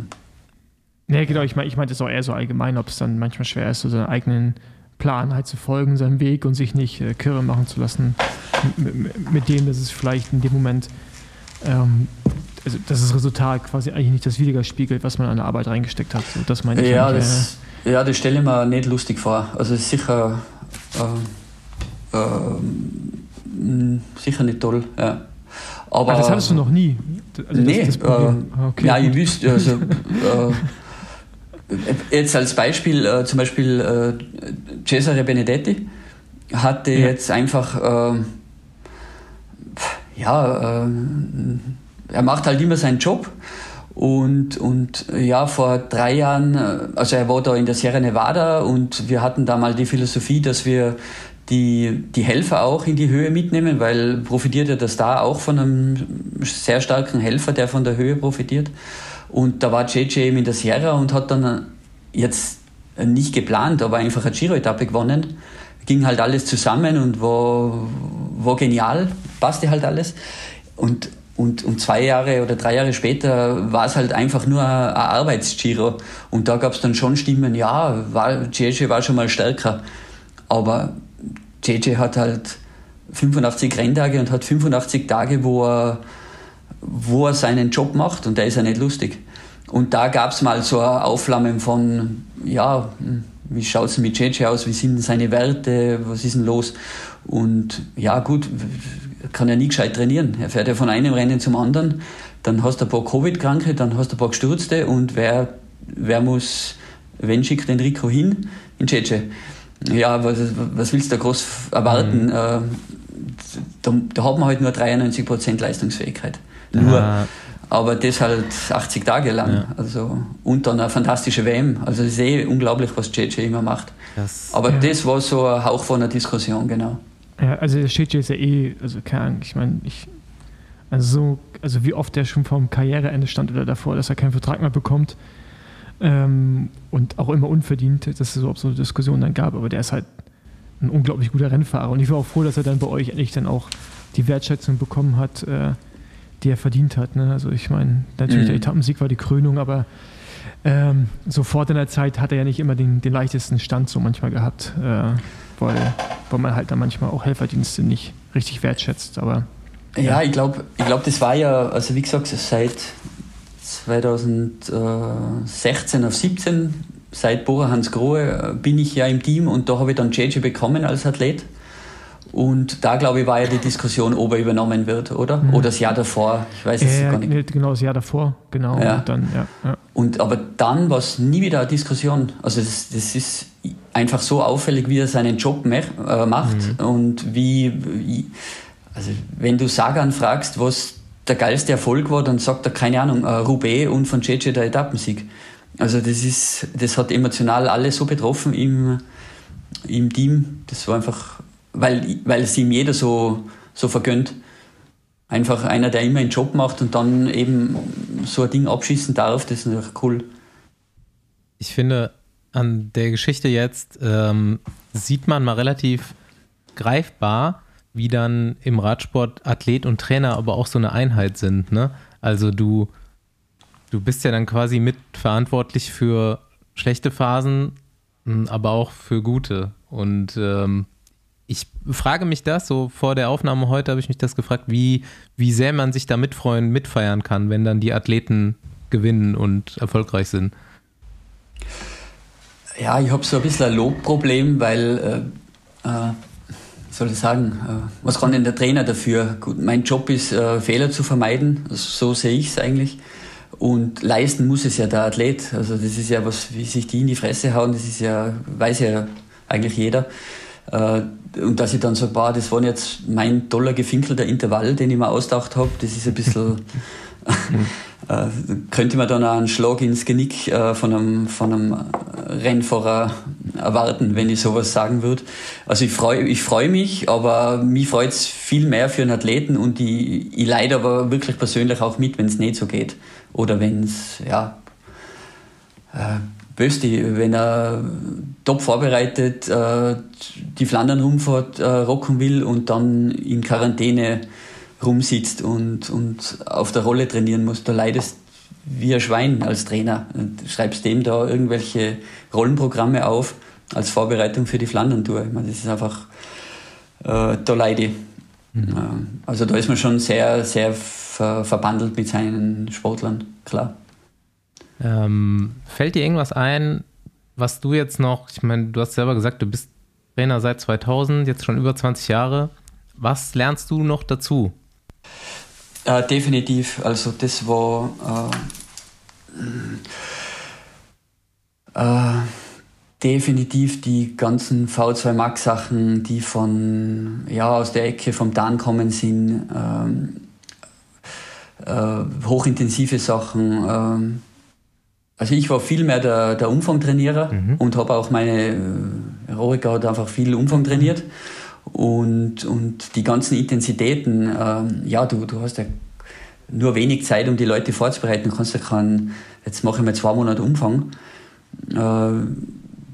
Speaker 2: Nee, genau, ich meine ich mein das auch eher so allgemein, ob es dann manchmal schwer ist, so seinen eigenen Plan halt zu folgen, seinem Weg und sich nicht äh, kirre machen zu lassen mit, mit, dem, dass es vielleicht in dem Moment, ähm, also dass das Resultat quasi eigentlich nicht das widerspiegelt, was man an der Arbeit reingesteckt hat. So, das meine ich.
Speaker 5: Ja, das, äh, ja, das stelle ich mir nicht lustig vor. Also es ist sicher, äh, äh, sicher nicht toll. Ja.
Speaker 2: Aber, ah, das hattest du noch nie?
Speaker 5: Also nee, das, das äh, okay, ja, ihr wisst, also, äh, jetzt als Beispiel, äh, zum Beispiel äh, Cesare Benedetti hatte ja. jetzt einfach, äh, ja, äh, er macht halt immer seinen Job. Und, und ja, vor drei Jahren, äh, also er war da in der Sierra Nevada und wir hatten da mal die Philosophie, dass wir die, die Helfer auch in die Höhe mitnehmen, weil profitiert ja der Star auch von einem sehr starken Helfer, der von der Höhe profitiert. Und da war JJ eben in der Sierra und hat dann jetzt nicht geplant, aber einfach eine Giro-Etappe gewonnen. Ging halt alles zusammen und war, war genial, passte halt alles. Und, und, und zwei Jahre oder drei Jahre später war es halt einfach nur ein Arbeitsgiro. Und da gab es dann schon Stimmen, ja, war, JJ war schon mal stärker. Aber JJ hat halt 85 Renntage und hat 85 Tage, wo er, wo er seinen Job macht und der ist ja nicht lustig. Und da gab es mal so ein Aufflammen von, ja, wie schaut es mit JJ aus, wie sind seine Werte, was ist denn los? Und ja, gut, kann ja nie gescheit trainieren. Er fährt ja von einem Rennen zum anderen, dann hast du ein paar Covid-Kranke, dann hast du ein paar Gestürzte und wer, wer muss, wenn schickt den Rico hin? In JJ. Ja, was, was willst du da groß erwarten? Mhm. Äh, da, da, hat man halt nur 93% Leistungsfähigkeit. Nur. Ja. Aber das halt 80 Tage lang. Ja. Also, und dann eine fantastische WM. Also ich sehe unglaublich, was JJ immer macht. Das, Aber ja. das war so ein Hauch von einer Diskussion, genau.
Speaker 2: Ja, also der JJ ist ja eh, also keine Ahnung, ich meine, ich, also so, also wie oft der schon vom Karriereende stand oder davor, dass er keinen Vertrag mehr bekommt. Ähm, und auch immer unverdient, dass es überhaupt so eine Diskussion dann gab. Aber der ist halt ein unglaublich guter Rennfahrer. Und ich war auch froh, dass er dann bei euch endlich dann auch die Wertschätzung bekommen hat, äh, die er verdient hat. Ne? Also ich meine, natürlich mhm. der Etappensieg war die Krönung, aber ähm, sofort in der Zeit hat er ja nicht immer den, den leichtesten Stand so manchmal gehabt, äh, weil, weil man halt dann manchmal auch Helferdienste nicht richtig wertschätzt. Aber
Speaker 5: ja, ja ich glaube, ich glaub, das war ja, also wie gesagt, seit 2016 auf 17, seit Bora Hans Grohe, äh, bin ich ja im Team und da habe ich dann JJ bekommen als Athlet. Und da, glaube ich, war ja die Diskussion, ob er übernommen wird, oder? Mhm. Oder das Jahr davor, ich weiß es
Speaker 2: ja,
Speaker 5: gar nicht.
Speaker 2: Genau, das Jahr davor, genau.
Speaker 5: Ja. Und, dann, ja, ja. und aber dann war es nie wieder eine Diskussion. Also das, das, ist einfach so auffällig, wie er seinen Job mech, äh, macht mhm. und wie, wie, also wenn du Sagan fragst, was der geilste Erfolg war, dann sagt er, keine Ahnung, äh, Roubaix und von JJ der Etappensieg. Also das ist, das hat emotional alle so betroffen im, im Team. Das war einfach, weil, weil es ihm jeder so, so vergönnt. Einfach einer, der immer einen Job macht und dann eben so ein Ding abschießen darf, das ist natürlich cool.
Speaker 1: Ich finde, an der Geschichte jetzt ähm, sieht man mal relativ greifbar, wie dann im Radsport Athlet und Trainer aber auch so eine Einheit sind. Ne? Also du, du bist ja dann quasi mitverantwortlich für schlechte Phasen, aber auch für gute. Und ähm, ich frage mich das, so vor der Aufnahme heute habe ich mich das gefragt, wie, wie sehr man sich da mitfreuen, mitfeiern kann, wenn dann die Athleten gewinnen und erfolgreich sind.
Speaker 5: Ja, ich habe so ein bisschen ein Lobproblem, weil äh, äh, soll ich sagen, äh, was kann denn der Trainer dafür? Gut, mein Job ist, äh, Fehler zu vermeiden, so sehe ich es eigentlich. Und leisten muss es ja der Athlet. Also das ist ja was, wie sich die in die Fresse hauen, das ist ja, weiß ja eigentlich jeder. Äh, und dass ich dann so, boah, das war jetzt mein toller gefinkelter Intervall, den ich mir ausgedacht habe, das ist ein bisschen, äh, könnte man dann auch einen Schlag ins Genick äh, von, einem, von einem Rennfahrer erwarten, wenn ich sowas sagen würde. Also ich freue ich freu mich, aber mich freut es viel mehr für einen Athleten und ich, ich leide aber wirklich persönlich auch mit, wenn es nicht so geht. Oder wenn es, ja, äh, Bösti, wenn er top vorbereitet äh, die Flandern-Rundfahrt äh, rocken will und dann in Quarantäne rumsitzt und, und auf der Rolle trainieren muss, da leidest wie ein Schwein als Trainer. Und schreibst dem da irgendwelche Rollenprogramme auf als Vorbereitung für die Flandern-Tour. Ich meine, das ist einfach, äh, da leide ich. Mhm. Also da ist man schon sehr, sehr ver verbandelt mit seinen Sportlern, klar.
Speaker 1: Ähm, fällt dir irgendwas ein, was du jetzt noch, ich meine, du hast selber gesagt, du bist Trainer seit 2000, jetzt schon über 20 Jahre. Was lernst du noch dazu?
Speaker 5: Äh, definitiv. Also das war äh, äh, definitiv die ganzen V2 Max Sachen, die von ja aus der Ecke vom Dan kommen sind. Ähm, äh, hochintensive Sachen. Also ich war viel mehr der, der Umfangtrainierer mhm. und habe auch meine Erorika hat einfach viel Umfang trainiert. Und, und die ganzen Intensitäten, ähm, ja, du, du hast ja nur wenig Zeit, um die Leute vorzubereiten. Du kannst ja keinen, jetzt mache ich mal zwei Monate Umfang. Äh,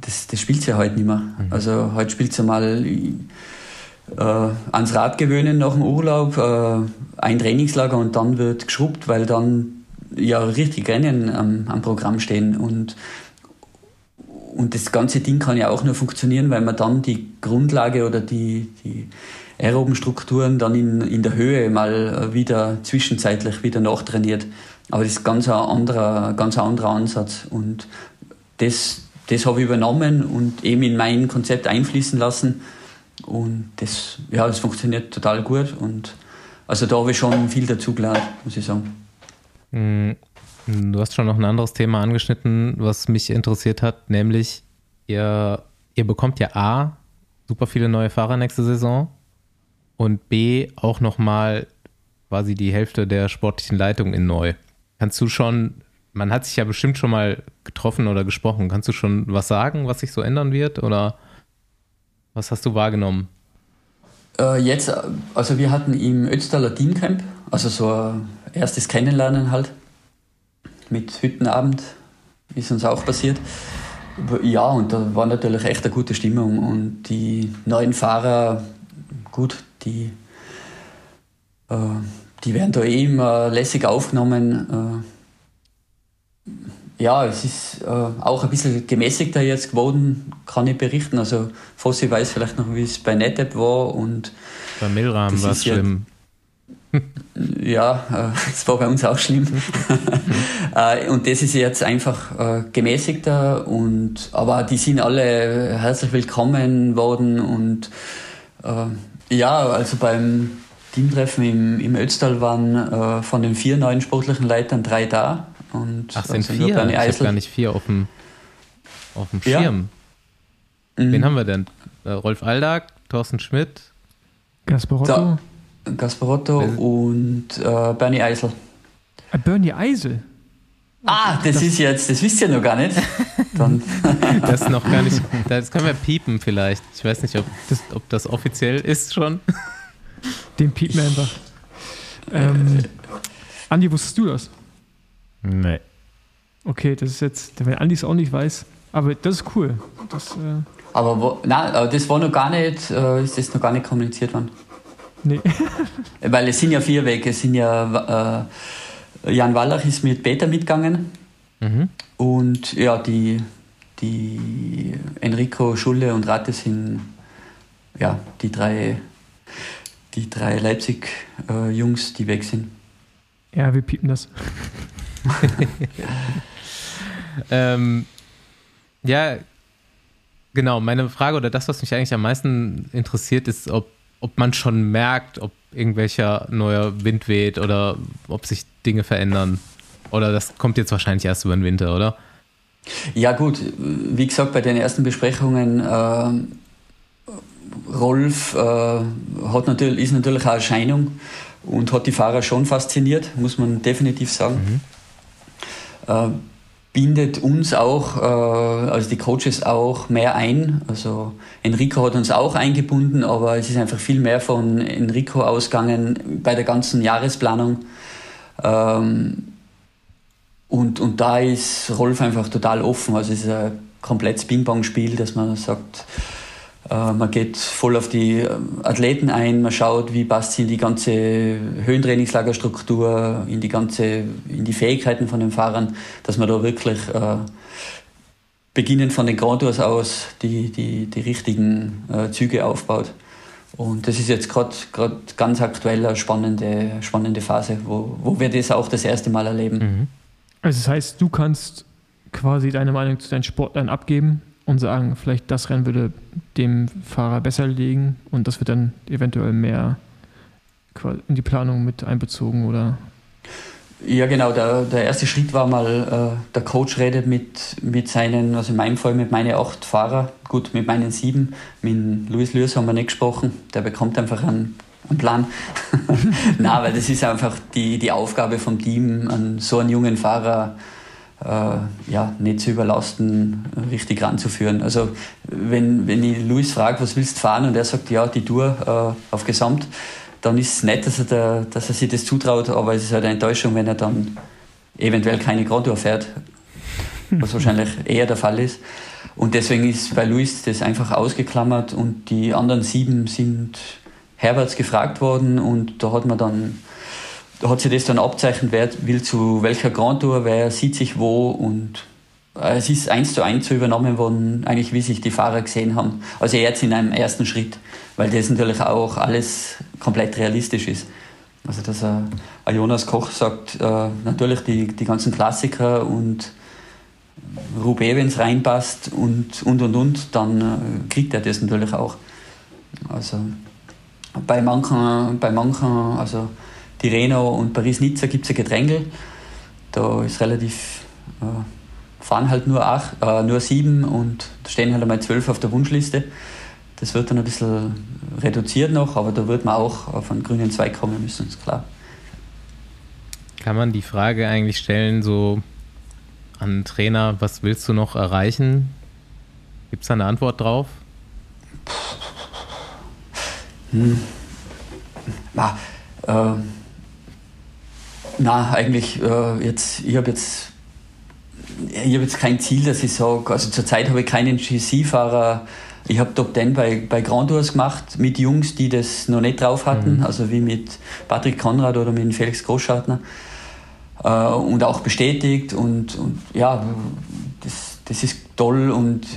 Speaker 5: das, das spielt ja heute nicht mehr. Mhm. Also heute spielt es ja mal äh, ans Rad gewöhnen nach dem Urlaub, äh, ein Trainingslager und dann wird geschrubbt, weil dann ja richtig Rennen am, am Programm stehen. Und, und das ganze Ding kann ja auch nur funktionieren, weil man dann die Grundlage oder die, die aeroben Strukturen dann in, in der Höhe mal wieder zwischenzeitlich wieder nachtrainiert. Aber das ist ganz ein anderer, ganz ein anderer Ansatz. Und das, das habe ich übernommen und eben in mein Konzept einfließen lassen. Und das, ja, das funktioniert total gut. Und also da habe ich schon viel dazu gelernt, muss ich sagen.
Speaker 1: Mm, du hast schon noch ein anderes Thema angeschnitten, was mich interessiert hat, nämlich ihr, ihr bekommt ja A, super viele neue Fahrer nächste Saison und B, auch nochmal quasi die Hälfte der sportlichen Leitung in neu. Kannst du schon, man hat sich ja bestimmt schon mal getroffen oder gesprochen, kannst du schon was sagen, was sich so ändern wird oder was hast du wahrgenommen?
Speaker 5: Äh, jetzt, also wir hatten im Ötztaler Teamcamp, also so ein erstes Kennenlernen halt, mit Hüttenabend, ist uns auch passiert. Ja, und da war natürlich echt eine gute Stimmung und die neuen Fahrer, gut, die, äh, die werden da eh immer lässig aufgenommen. Äh, ja, es ist äh, auch ein bisschen gemäßigter jetzt geworden, kann ich berichten. Also Fossi weiß vielleicht noch, wie es bei NetApp war und
Speaker 1: bei Milram war es schlimm.
Speaker 5: Ja, es äh, war bei uns auch schlimm. Äh, und das ist jetzt einfach äh, gemäßigter und aber die sind alle herzlich willkommen worden und ja, also beim Teamtreffen im, im Ötztal waren von den vier neuen sportlichen Leitern drei da. Und
Speaker 1: Ach, sind also vier? Ich habe gar nicht vier auf dem, auf dem Schirm. Ja. Wen mhm. haben wir denn? Rolf Aldag, Thorsten Schmidt,
Speaker 2: Gasparotto.
Speaker 5: Und äh, Bernie Eisel.
Speaker 2: Äh, Bernie Eisel?
Speaker 5: Ah, das, das, ist jetzt, das wisst ihr noch gar nicht. Dann.
Speaker 1: das ist noch gar nicht, das können wir piepen vielleicht. Ich weiß nicht, ob das, ob das offiziell ist schon.
Speaker 2: Den piepen wir einfach. Ähm, Andi, wusstest du das?
Speaker 3: Nee.
Speaker 2: Okay, das ist jetzt, wenn Andi es auch nicht weiß, aber das ist cool. Das, äh
Speaker 5: aber wo, nein, das war noch gar nicht, äh, ist das noch gar nicht kommuniziert worden.
Speaker 2: Nee.
Speaker 5: Weil es sind ja vier Wege. Es sind ja, äh, Jan Wallach ist mit Peter mitgegangen. Mhm. Und ja, die, die Enrico, Schulle und Ratte sind ja, die drei, die drei Leipzig-Jungs, äh, die weg sind.
Speaker 2: Ja, wir piepen das.
Speaker 1: ähm, ja, genau. Meine Frage oder das, was mich eigentlich am meisten interessiert, ist, ob ob man schon merkt, ob irgendwelcher neuer Wind weht oder ob sich Dinge verändern. Oder das kommt jetzt wahrscheinlich erst über den Winter, oder?
Speaker 5: Ja gut, wie gesagt, bei den ersten Besprechungen äh, Rolf äh, hat natürlich, ist natürlich auch Erscheinung und hat die Fahrer schon fasziniert, muss man definitiv sagen. Mhm. Bindet uns auch, äh, also die Coaches auch mehr ein. Also Enrico hat uns auch eingebunden, aber es ist einfach viel mehr von Enrico ausgegangen bei der ganzen Jahresplanung. Ähm, und, und da ist Rolf einfach total offen. Also es ist ein komplettes Ping-Pong-Spiel, dass man sagt, man geht voll auf die äh, Athleten ein, man schaut, wie passt sie in die ganze Höhentrainingslagerstruktur, in die ganze, in die Fähigkeiten von den Fahrern, dass man da wirklich äh, beginnend von den Grand Tours aus die, die, die richtigen äh, Züge aufbaut. Und das ist jetzt gerade ganz aktuell eine spannende, spannende Phase, wo, wo wir das auch das erste Mal erleben. Mhm.
Speaker 2: Also das heißt, du kannst quasi deine Meinung zu deinen Sportlern abgeben und sagen, vielleicht das Rennen würde dem Fahrer besser liegen und das wird dann eventuell mehr in die Planung mit einbezogen oder?
Speaker 5: Ja, genau. Der, der erste Schritt war mal, äh, der Coach redet mit, mit seinen, also in meinem Fall mit meinen acht Fahrern, gut, mit meinen sieben. Mit Luis Lürs haben wir nicht gesprochen. Der bekommt einfach einen, einen Plan. Nein, weil das ist einfach die, die Aufgabe vom Team, an so einen jungen Fahrer äh, ja, nicht zu überlasten, richtig ranzuführen. Also wenn, wenn ich Luis frage, was willst du fahren und er sagt, ja, die Tour äh, auf Gesamt, dann ist es nett, dass er, da, dass er sich das zutraut, aber es ist halt eine Enttäuschung, wenn er dann eventuell keine Grand Tour fährt, was wahrscheinlich eher der Fall ist. Und deswegen ist bei Luis das einfach ausgeklammert und die anderen sieben sind herwärts gefragt worden und da hat man dann da hat sich das dann abzeichnet, wer will zu welcher Grand Tour, wer sieht sich wo und äh, es ist eins zu eins so übernommen worden, eigentlich wie sich die Fahrer gesehen haben. Also jetzt in einem ersten Schritt, weil das natürlich auch alles komplett realistisch ist. Also dass ein Jonas Koch sagt, äh, natürlich die, die ganzen Klassiker und Roubaix, wenn es reinpasst und und und und, dann äh, kriegt er das natürlich auch. Also bei manchen, bei manchen, also Tirreno und Paris-Nizza gibt es ein Gedränge. Da ist relativ, äh, fahren halt nur, acht, äh, nur sieben und da stehen halt einmal zwölf auf der Wunschliste. Das wird dann ein bisschen reduziert noch, aber da wird man auch auf einen grünen Zweig kommen müssen, ist klar.
Speaker 1: Kann man die Frage eigentlich stellen, so an den Trainer, was willst du noch erreichen? Gibt es da eine Antwort drauf?
Speaker 5: Hm. Ja, äh, na, eigentlich äh, jetzt, ich habe jetzt, ich habe jetzt kein Ziel, dass ich sage, also zurzeit habe ich keinen GC-Fahrer. Ich habe Top 10 bei, bei Grand Tours gemacht mit Jungs, die das noch nicht drauf hatten, mhm. also wie mit Patrick Konrad oder mit Felix Großschartner. Äh, und auch bestätigt und, und ja, das, das ist toll und äh,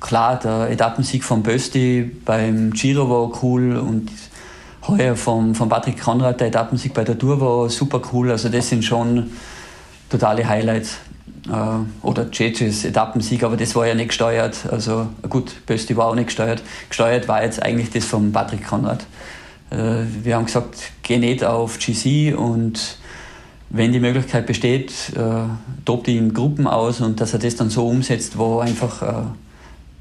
Speaker 5: klar, der Etappensieg von Bösti beim Giro war cool und heuer vom, von Patrick Konrad, der Etappensieg bei der Tour war super cool. Also das sind schon totale Highlights. Äh, oder Cecis Etappensieg, aber das war ja nicht gesteuert. Also gut, Bösti war auch nicht gesteuert. Gesteuert war jetzt eigentlich das von Patrick Konrad. Äh, wir haben gesagt, geh nicht auf GC und wenn die Möglichkeit besteht, äh, tobt ihn in Gruppen aus und dass er das dann so umsetzt, war einfach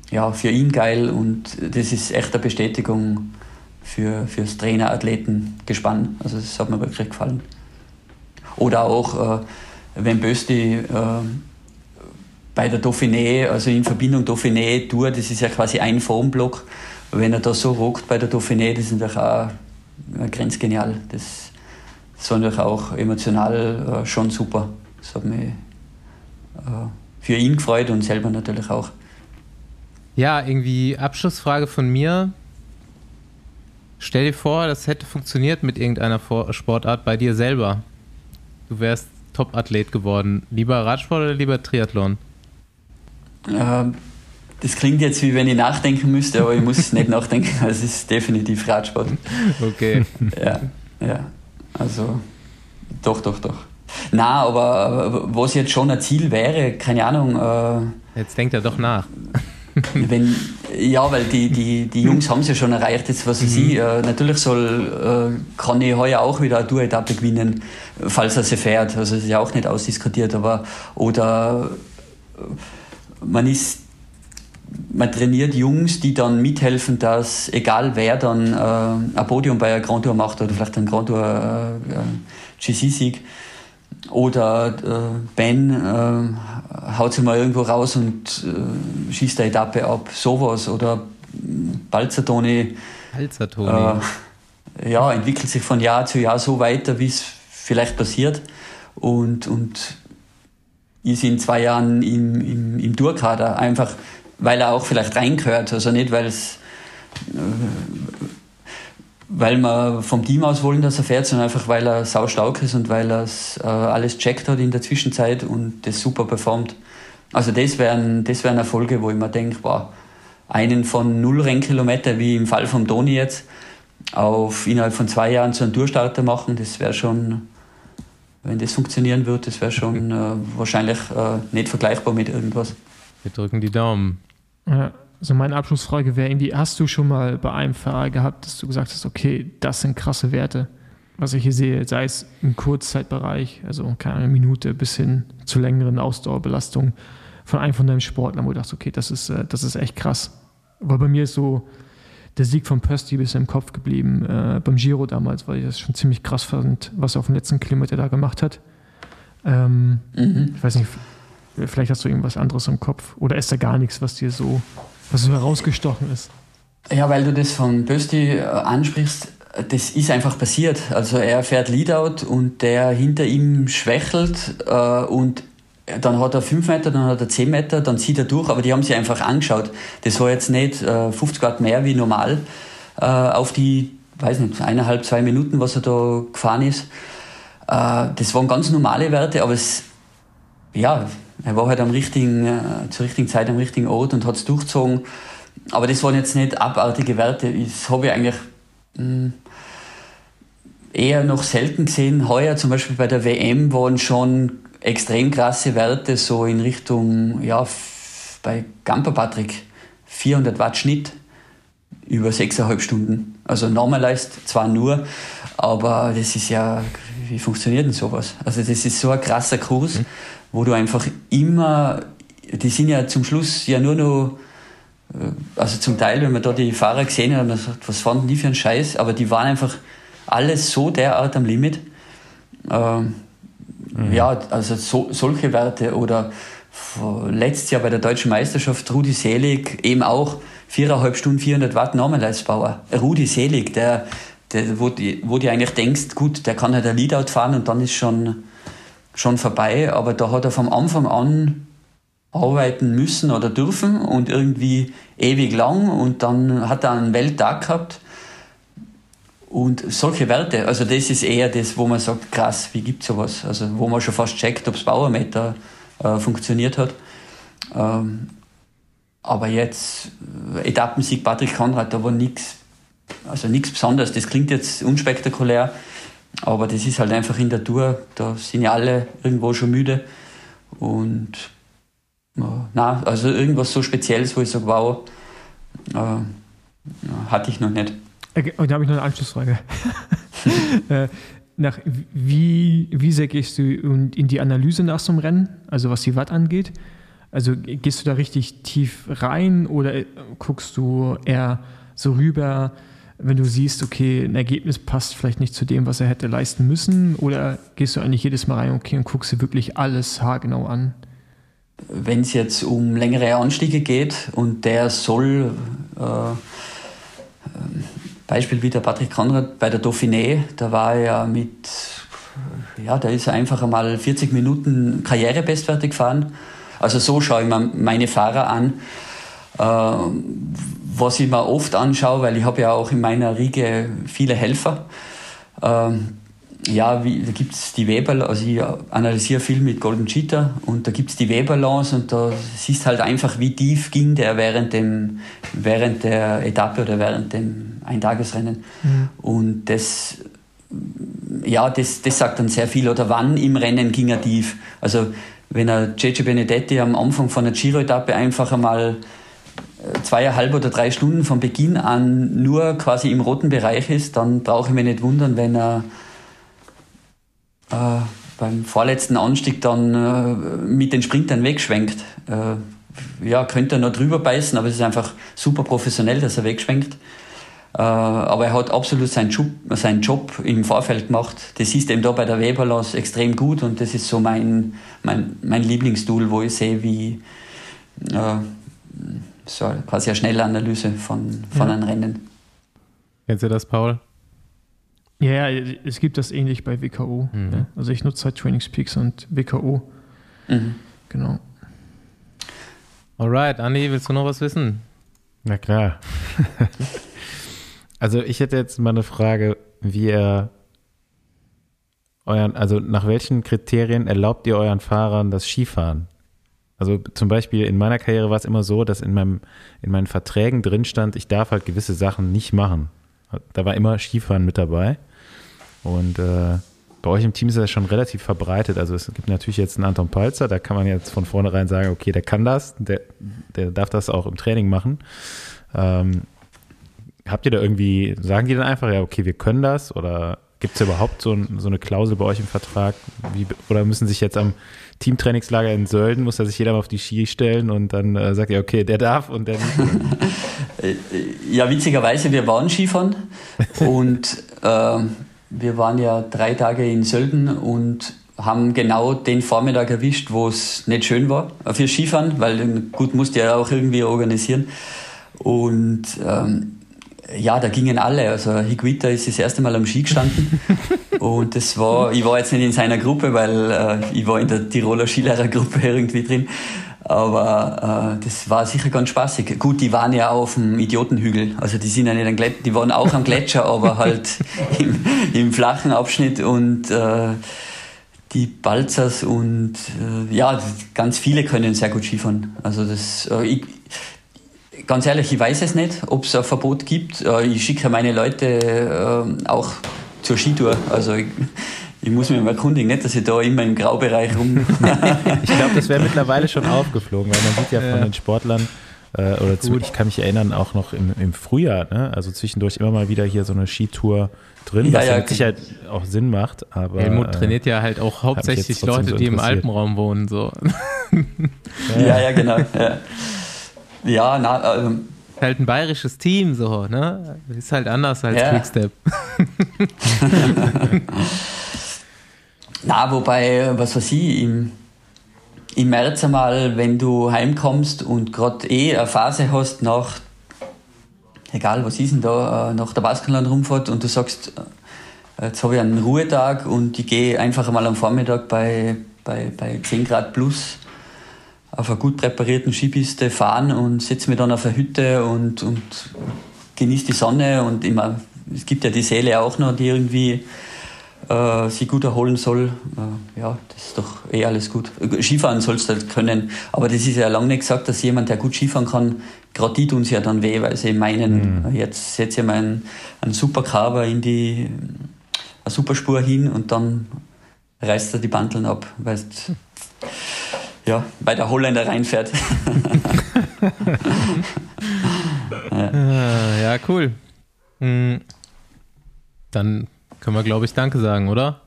Speaker 5: ja, für ihn geil und das ist echt eine Bestätigung für, fürs Trainer-Athleten-Gespann. Also das hat mir wirklich gefallen. Oder auch, äh, wenn Bösti äh, bei der Dauphiné, also in Verbindung Dauphiné-Tour, das ist ja quasi ein Formblock, wenn er da so rockt bei der Dauphiné, das ist natürlich auch äh, grenzgenial. Das, das war natürlich auch emotional äh, schon super. Das hat mich äh, für ihn gefreut und selber natürlich auch.
Speaker 1: Ja, irgendwie Abschlussfrage von mir. Stell dir vor, das hätte funktioniert mit irgendeiner Sportart bei dir selber. Du wärst Top-Athlet geworden. Lieber Radsport oder lieber Triathlon?
Speaker 5: Ähm, das klingt jetzt wie wenn ich nachdenken müsste, aber ich muss nicht nachdenken. Es ist definitiv Radsport.
Speaker 1: Okay.
Speaker 5: Ja, ja. Also doch, doch, doch. Na, aber was jetzt schon ein Ziel wäre, keine Ahnung.
Speaker 1: Äh, jetzt denkt er doch nach.
Speaker 5: Wenn, ja, weil die, die, die Jungs haben es ja schon erreicht, jetzt was weiß mhm. ich. Äh, natürlich soll, äh, kann ich heuer auch wieder eine Tour-Etappe gewinnen, falls er sie fährt. Also das ist ja auch nicht ausdiskutiert, aber oder äh, man ist man trainiert Jungs, die dann mithelfen, dass egal wer dann äh, ein Podium bei einer Grand Tour macht oder vielleicht ein Grand Tour äh, äh GC-Sieg oder äh, Ben äh, haut sich mal irgendwo raus und äh, schießt eine Etappe ab, sowas. Oder Balzertoni.
Speaker 1: Balzertoni.
Speaker 5: Äh, ja, entwickelt sich von Jahr zu Jahr so weiter, wie es vielleicht passiert. Und, und ist in zwei Jahren im, im, im Tourkader, einfach weil er auch vielleicht reingehört, also nicht, weil es äh, weil wir vom Team aus wollen, dass er fährt, sondern einfach, weil er sau stark ist und weil er äh, alles checkt hat in der Zwischenzeit und das super performt. Also das wären, das wären Erfolge, wo ich mir denke, wow, einen von null Rennkilometer, wie im Fall von Toni jetzt, auf innerhalb von zwei Jahren zu einem Tourstarter machen, das wäre schon, wenn das funktionieren würde, das wäre schon äh, wahrscheinlich äh, nicht vergleichbar mit irgendwas.
Speaker 1: Wir drücken die Daumen.
Speaker 2: Ja, also meine Abschlussfrage wäre irgendwie, hast du schon mal bei einem Fahrer gehabt, dass du gesagt hast, okay, das sind krasse Werte, was ich hier sehe, sei es im Kurzzeitbereich, also keine Minute bis hin zu längeren Ausdauerbelastungen von einem von deinen Sportlern, wo du dachtest, okay, das ist, äh, das ist echt krass. Weil bei mir ist so der Sieg von Pösti bis im Kopf geblieben, äh, beim Giro damals, weil ich das schon ziemlich krass fand, was er auf dem letzten Kilometer da gemacht hat. Ähm, mhm. Ich weiß nicht, vielleicht hast du irgendwas anderes im Kopf oder ist da gar nichts, was dir so, was so herausgestochen ist?
Speaker 5: Ja, weil du das von Pösti äh, ansprichst, das ist einfach passiert. Also er fährt Leadout und der hinter ihm schwächelt äh, und dann hat er 5 Meter, dann hat er 10 Meter, dann zieht er durch, aber die haben sich einfach angeschaut. Das war jetzt nicht äh, 50 Grad mehr wie normal äh, auf die, weiß nicht, eineinhalb, zwei Minuten, was er da gefahren ist. Äh, das waren ganz normale Werte, aber es, ja, er war halt am richtigen, äh, zur richtigen Zeit am richtigen Ort und hat es durchgezogen. Aber das waren jetzt nicht abartige Werte. Das habe ich eigentlich mh, hm, eher noch selten gesehen. Heuer zum Beispiel bei der WM waren schon extrem krasse Werte, so in Richtung, ja, bei Gamper Patrick 400 Watt Schnitt über 6,5 Stunden. Also normalized zwar nur, aber das ist ja, wie funktioniert denn sowas? Also das ist so ein krasser Kurs, mhm. Wo du einfach immer, die sind ja zum Schluss ja nur noch, äh, also zum Teil, wenn man da die Fahrer gesehen hat, man sagt, was fanden die für einen Scheiß, aber die waren einfach alles so derart am Limit. Ähm, Mhm. Ja, also so, solche Werte oder letztes Jahr bei der deutschen Meisterschaft Rudi Selig eben auch viereinhalb Stunden 400 Watt Normaleisbauer. Rudi Selig, der, der wo, die, wo du eigentlich denkst, gut, der kann halt ein Leadout fahren und dann ist schon, schon vorbei, aber da hat er vom Anfang an arbeiten müssen oder dürfen und irgendwie ewig lang und dann hat er einen Welttag gehabt und solche Werte, also das ist eher das, wo man sagt, krass, wie gibt es sowas? Also wo man schon fast checkt, ob das Bauermeter äh, funktioniert hat. Ähm, aber jetzt, äh, Etappensieg Patrick Konrad, da war nichts, also nichts Besonderes. Das klingt jetzt unspektakulär, aber das ist halt einfach in der Tour, da sind ja alle irgendwo schon müde. Und na, also irgendwas so Spezielles, wo ich sage, wow, äh, hatte ich noch nicht.
Speaker 2: Okay, und da habe ich noch eine Anschlussfrage. äh, nach, wie, wie sehr gehst du in die Analyse nach so einem Rennen, also was die Watt angeht? Also gehst du da richtig tief rein oder äh, guckst du eher so rüber, wenn du siehst, okay, ein Ergebnis passt vielleicht nicht zu dem, was er hätte leisten müssen? Oder gehst du eigentlich jedes Mal rein okay, und guckst dir wirklich alles haargenau an?
Speaker 5: Wenn es jetzt um längere Anstiege geht und der soll äh, Beispiel wie der Patrick Konrad bei der Dauphiné, da war er mit, ja, da ist er einfach einmal 40 Minuten Karrierebestwerte gefahren. Also so schaue ich mir meine Fahrer an. Äh, was ich mir oft anschaue, weil ich habe ja auch in meiner Riege viele Helfer. Äh, ja, wie, da gibt es die Weber, also ich analysiere viel mit Golden Cheetah und da gibt es die Weberbalance und da siehst halt einfach, wie tief ging der während, dem, während der Etappe oder während dem Eintagesrennen. Mhm. Und das, ja, das, das sagt dann sehr viel. Oder wann im Rennen ging er tief. Also wenn er JJ Benedetti am Anfang von der Giro-Etappe einfach einmal zweieinhalb oder drei Stunden von Beginn an nur quasi im roten Bereich ist, dann brauche ich mich nicht wundern, wenn er äh, beim vorletzten Anstieg dann äh, mit den Sprintern wegschwenkt. Äh, ja, könnte er noch drüber beißen, aber es ist einfach super professionell, dass er wegschwenkt. Äh, aber er hat absolut seinen Job, seinen Job im Vorfeld gemacht. Das ist eben da bei der Weberlos extrem gut und das ist so mein, mein, mein Lieblingstool, wo ich sehe, wie äh, so quasi eine schnelle Analyse von, von ja. einem Rennen.
Speaker 1: Kennst du das, Paul?
Speaker 2: Ja, es gibt das ähnlich bei WKO. Mhm. Ja. Also ich nutze halt Trainingspeaks und WKO. Mhm. Genau.
Speaker 1: Alright, Andi, willst du noch was wissen?
Speaker 3: Na klar. also ich hätte jetzt mal eine Frage, wie ihr euren, also nach welchen Kriterien erlaubt ihr euren Fahrern das Skifahren? Also zum Beispiel in meiner Karriere war es immer so, dass in, meinem, in meinen Verträgen drin stand, ich darf halt gewisse Sachen nicht machen. Da war immer Skifahren mit dabei. Und äh, bei euch im Team ist das schon relativ verbreitet. Also es gibt natürlich jetzt einen Anton Palzer, da kann man jetzt von vornherein sagen, okay, der kann das, der, der darf das auch im Training machen. Ähm, habt ihr da irgendwie, sagen die dann einfach, ja, okay, wir können das? Oder gibt es überhaupt so, ein, so, eine Klausel bei euch im Vertrag? Wie, oder müssen sich jetzt am Teamtrainingslager in Sölden, muss da sich jeder mal auf die Ski stellen und dann äh, sagt ihr, okay, der darf und der nicht?
Speaker 5: ja, witzigerweise, wir waren Skifahren und äh, wir waren ja drei Tage in Sölden und haben genau den Vormittag erwischt, wo es nicht schön war für Skifahren, weil gut musste ja auch irgendwie organisieren. Und ähm, ja, da gingen alle. Also Higuita ist das erste Mal am Ski gestanden. und das war, ich war jetzt nicht in seiner Gruppe, weil äh, ich war in der Tiroler Skilehrergruppe irgendwie drin. Aber äh, das war sicher ganz spaßig. Gut, die waren ja auf dem Idiotenhügel. Also die sind ja nicht am Gletscher, die waren auch am Gletscher, aber halt im, im, flachen Abschnitt und äh, die Balzers und äh, ja, ganz viele können sehr gut Skifahren. Also das, äh, ich, ganz ehrlich, ich weiß es nicht, ob es ein Verbot gibt. Äh, ich schicke meine Leute äh, auch zur Skitour. Also ich, ich muss mich mal erkundigen, nicht, dass ich da immer im Graubereich rum.
Speaker 3: ich glaube, das wäre mittlerweile schon aufgeflogen, weil man sieht ja von den Sportlern, äh, oder zu, ich kann mich erinnern, auch noch im, im Frühjahr, ne? also zwischendurch immer mal wieder hier so eine Skitour drin, ja, was ja, mit Sicherheit auch Sinn macht. Aber,
Speaker 1: Helmut äh, trainiert ja halt auch hauptsächlich Leute, so die im Alpenraum wohnen. So.
Speaker 5: ja, ja, genau. Ja, ja na, ähm,
Speaker 1: halt ein bayerisches Team, so, ne? Ist halt anders als ja. Quickstep.
Speaker 5: Na, wobei, was weiß ich, im, im März einmal, wenn du heimkommst und gerade eh eine Phase hast nach, egal was ist denn da, äh, nach der Baskenland-Rundfahrt und du sagst, äh, jetzt habe ich einen Ruhetag und ich gehe einfach einmal am Vormittag bei, bei, bei 10 Grad plus auf einer gut präparierten Skipiste fahren und setze mich dann auf eine Hütte und, und genieße die Sonne und immer, es gibt ja die Seele auch noch, die irgendwie äh, sich gut erholen soll, äh, ja, das ist doch eh alles gut. Skifahren sollst du halt können, aber das ist ja lange nicht gesagt, dass jemand, der gut Skifahren kann, gerade die tun sie ja dann weh, weil sie meinen, mhm. jetzt setze ich mal einen, einen Supercarver in die eine Superspur hin und dann reißt er die Bandeln ab, weil ja, weil der Holländer reinfährt.
Speaker 1: ja. Ah, ja, cool. Hm. Dann können wir, glaube ich, Danke sagen, oder?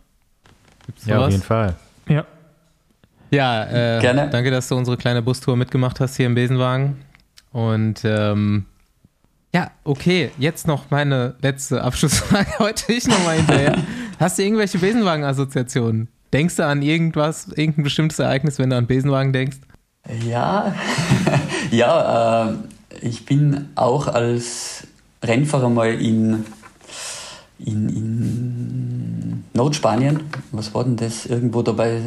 Speaker 3: Gibt's ja, was? auf jeden Fall.
Speaker 2: Ja.
Speaker 1: Ja, äh, Gerne. danke, dass du unsere kleine Bustour mitgemacht hast hier im Besenwagen. Und ähm, ja, okay, jetzt noch meine letzte Abschlussfrage heute ich nochmal hinterher. Hast du irgendwelche Besenwagen-Assoziationen? Denkst du an irgendwas, irgendein bestimmtes Ereignis, wenn du an Besenwagen denkst?
Speaker 5: Ja, ja, äh, ich bin auch als Rennfahrer mal in in, in Nordspanien, was war denn das? Irgendwo da bei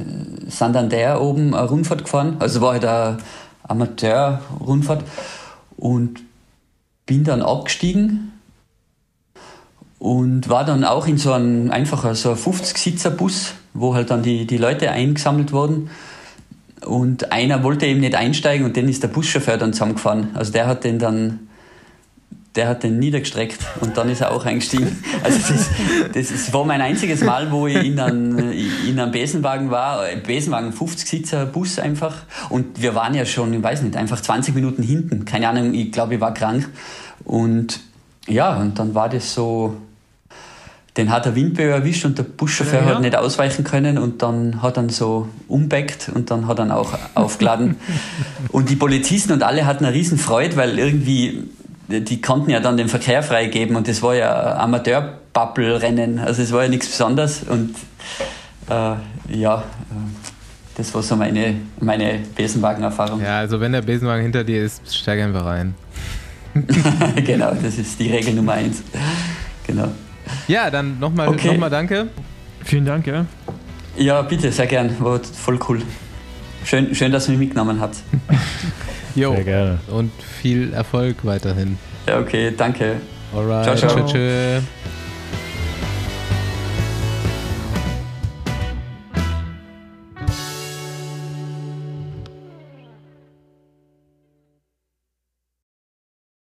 Speaker 5: Santander oben eine Rundfahrt gefahren. Also war halt eine Amateur-Rundfahrt und bin dann abgestiegen und war dann auch in so einem einfacher so 50-Sitzer-Bus, wo halt dann die, die Leute eingesammelt wurden. Und einer wollte eben nicht einsteigen und den ist der Buschauffeur dann zusammengefahren. Also der hat den dann der hat den niedergestreckt und dann ist er auch eingestiegen. Also das, das war mein einziges Mal, wo ich in einem, in einem Besenwagen war, Besenwagen 50-Sitzer Bus einfach und wir waren ja schon, ich weiß nicht, einfach 20 Minuten hinten, keine Ahnung, ich glaube, ich war krank und ja, und dann war das so, den hat der Windböe erwischt und der Buschauffeur
Speaker 2: Ja, ja.
Speaker 5: hat nicht ausweichen können und dann hat er so umbeckt und dann hat er ihn auch aufgeladen. und die Polizisten und alle hatten eine riesen Freude, weil irgendwie, die konnten ja dann den Verkehr freigeben und das war ja Amateur-Bubble-Rennen, also es war ja nichts Besonderes und äh, ja, äh, das war so meine, meine Besenwagen-Erfahrung.
Speaker 1: Ja, also wenn der Besenwagen hinter dir ist, steig einfach rein.
Speaker 5: genau, das ist die Regel Nummer eins. Genau.
Speaker 1: Ja, dann nochmal
Speaker 5: Okay.
Speaker 1: noch mal danke.
Speaker 2: Vielen Dank, ja.
Speaker 5: Ja, bitte, sehr gern. War voll cool. Schön, schön dass ihr mich mitgenommen habt.
Speaker 1: Jo.
Speaker 3: Sehr gerne.
Speaker 1: Und viel Erfolg weiterhin.
Speaker 5: Ja, okay, danke.
Speaker 1: Alright.
Speaker 5: Ciao, ciao.
Speaker 1: Tschö, tschö.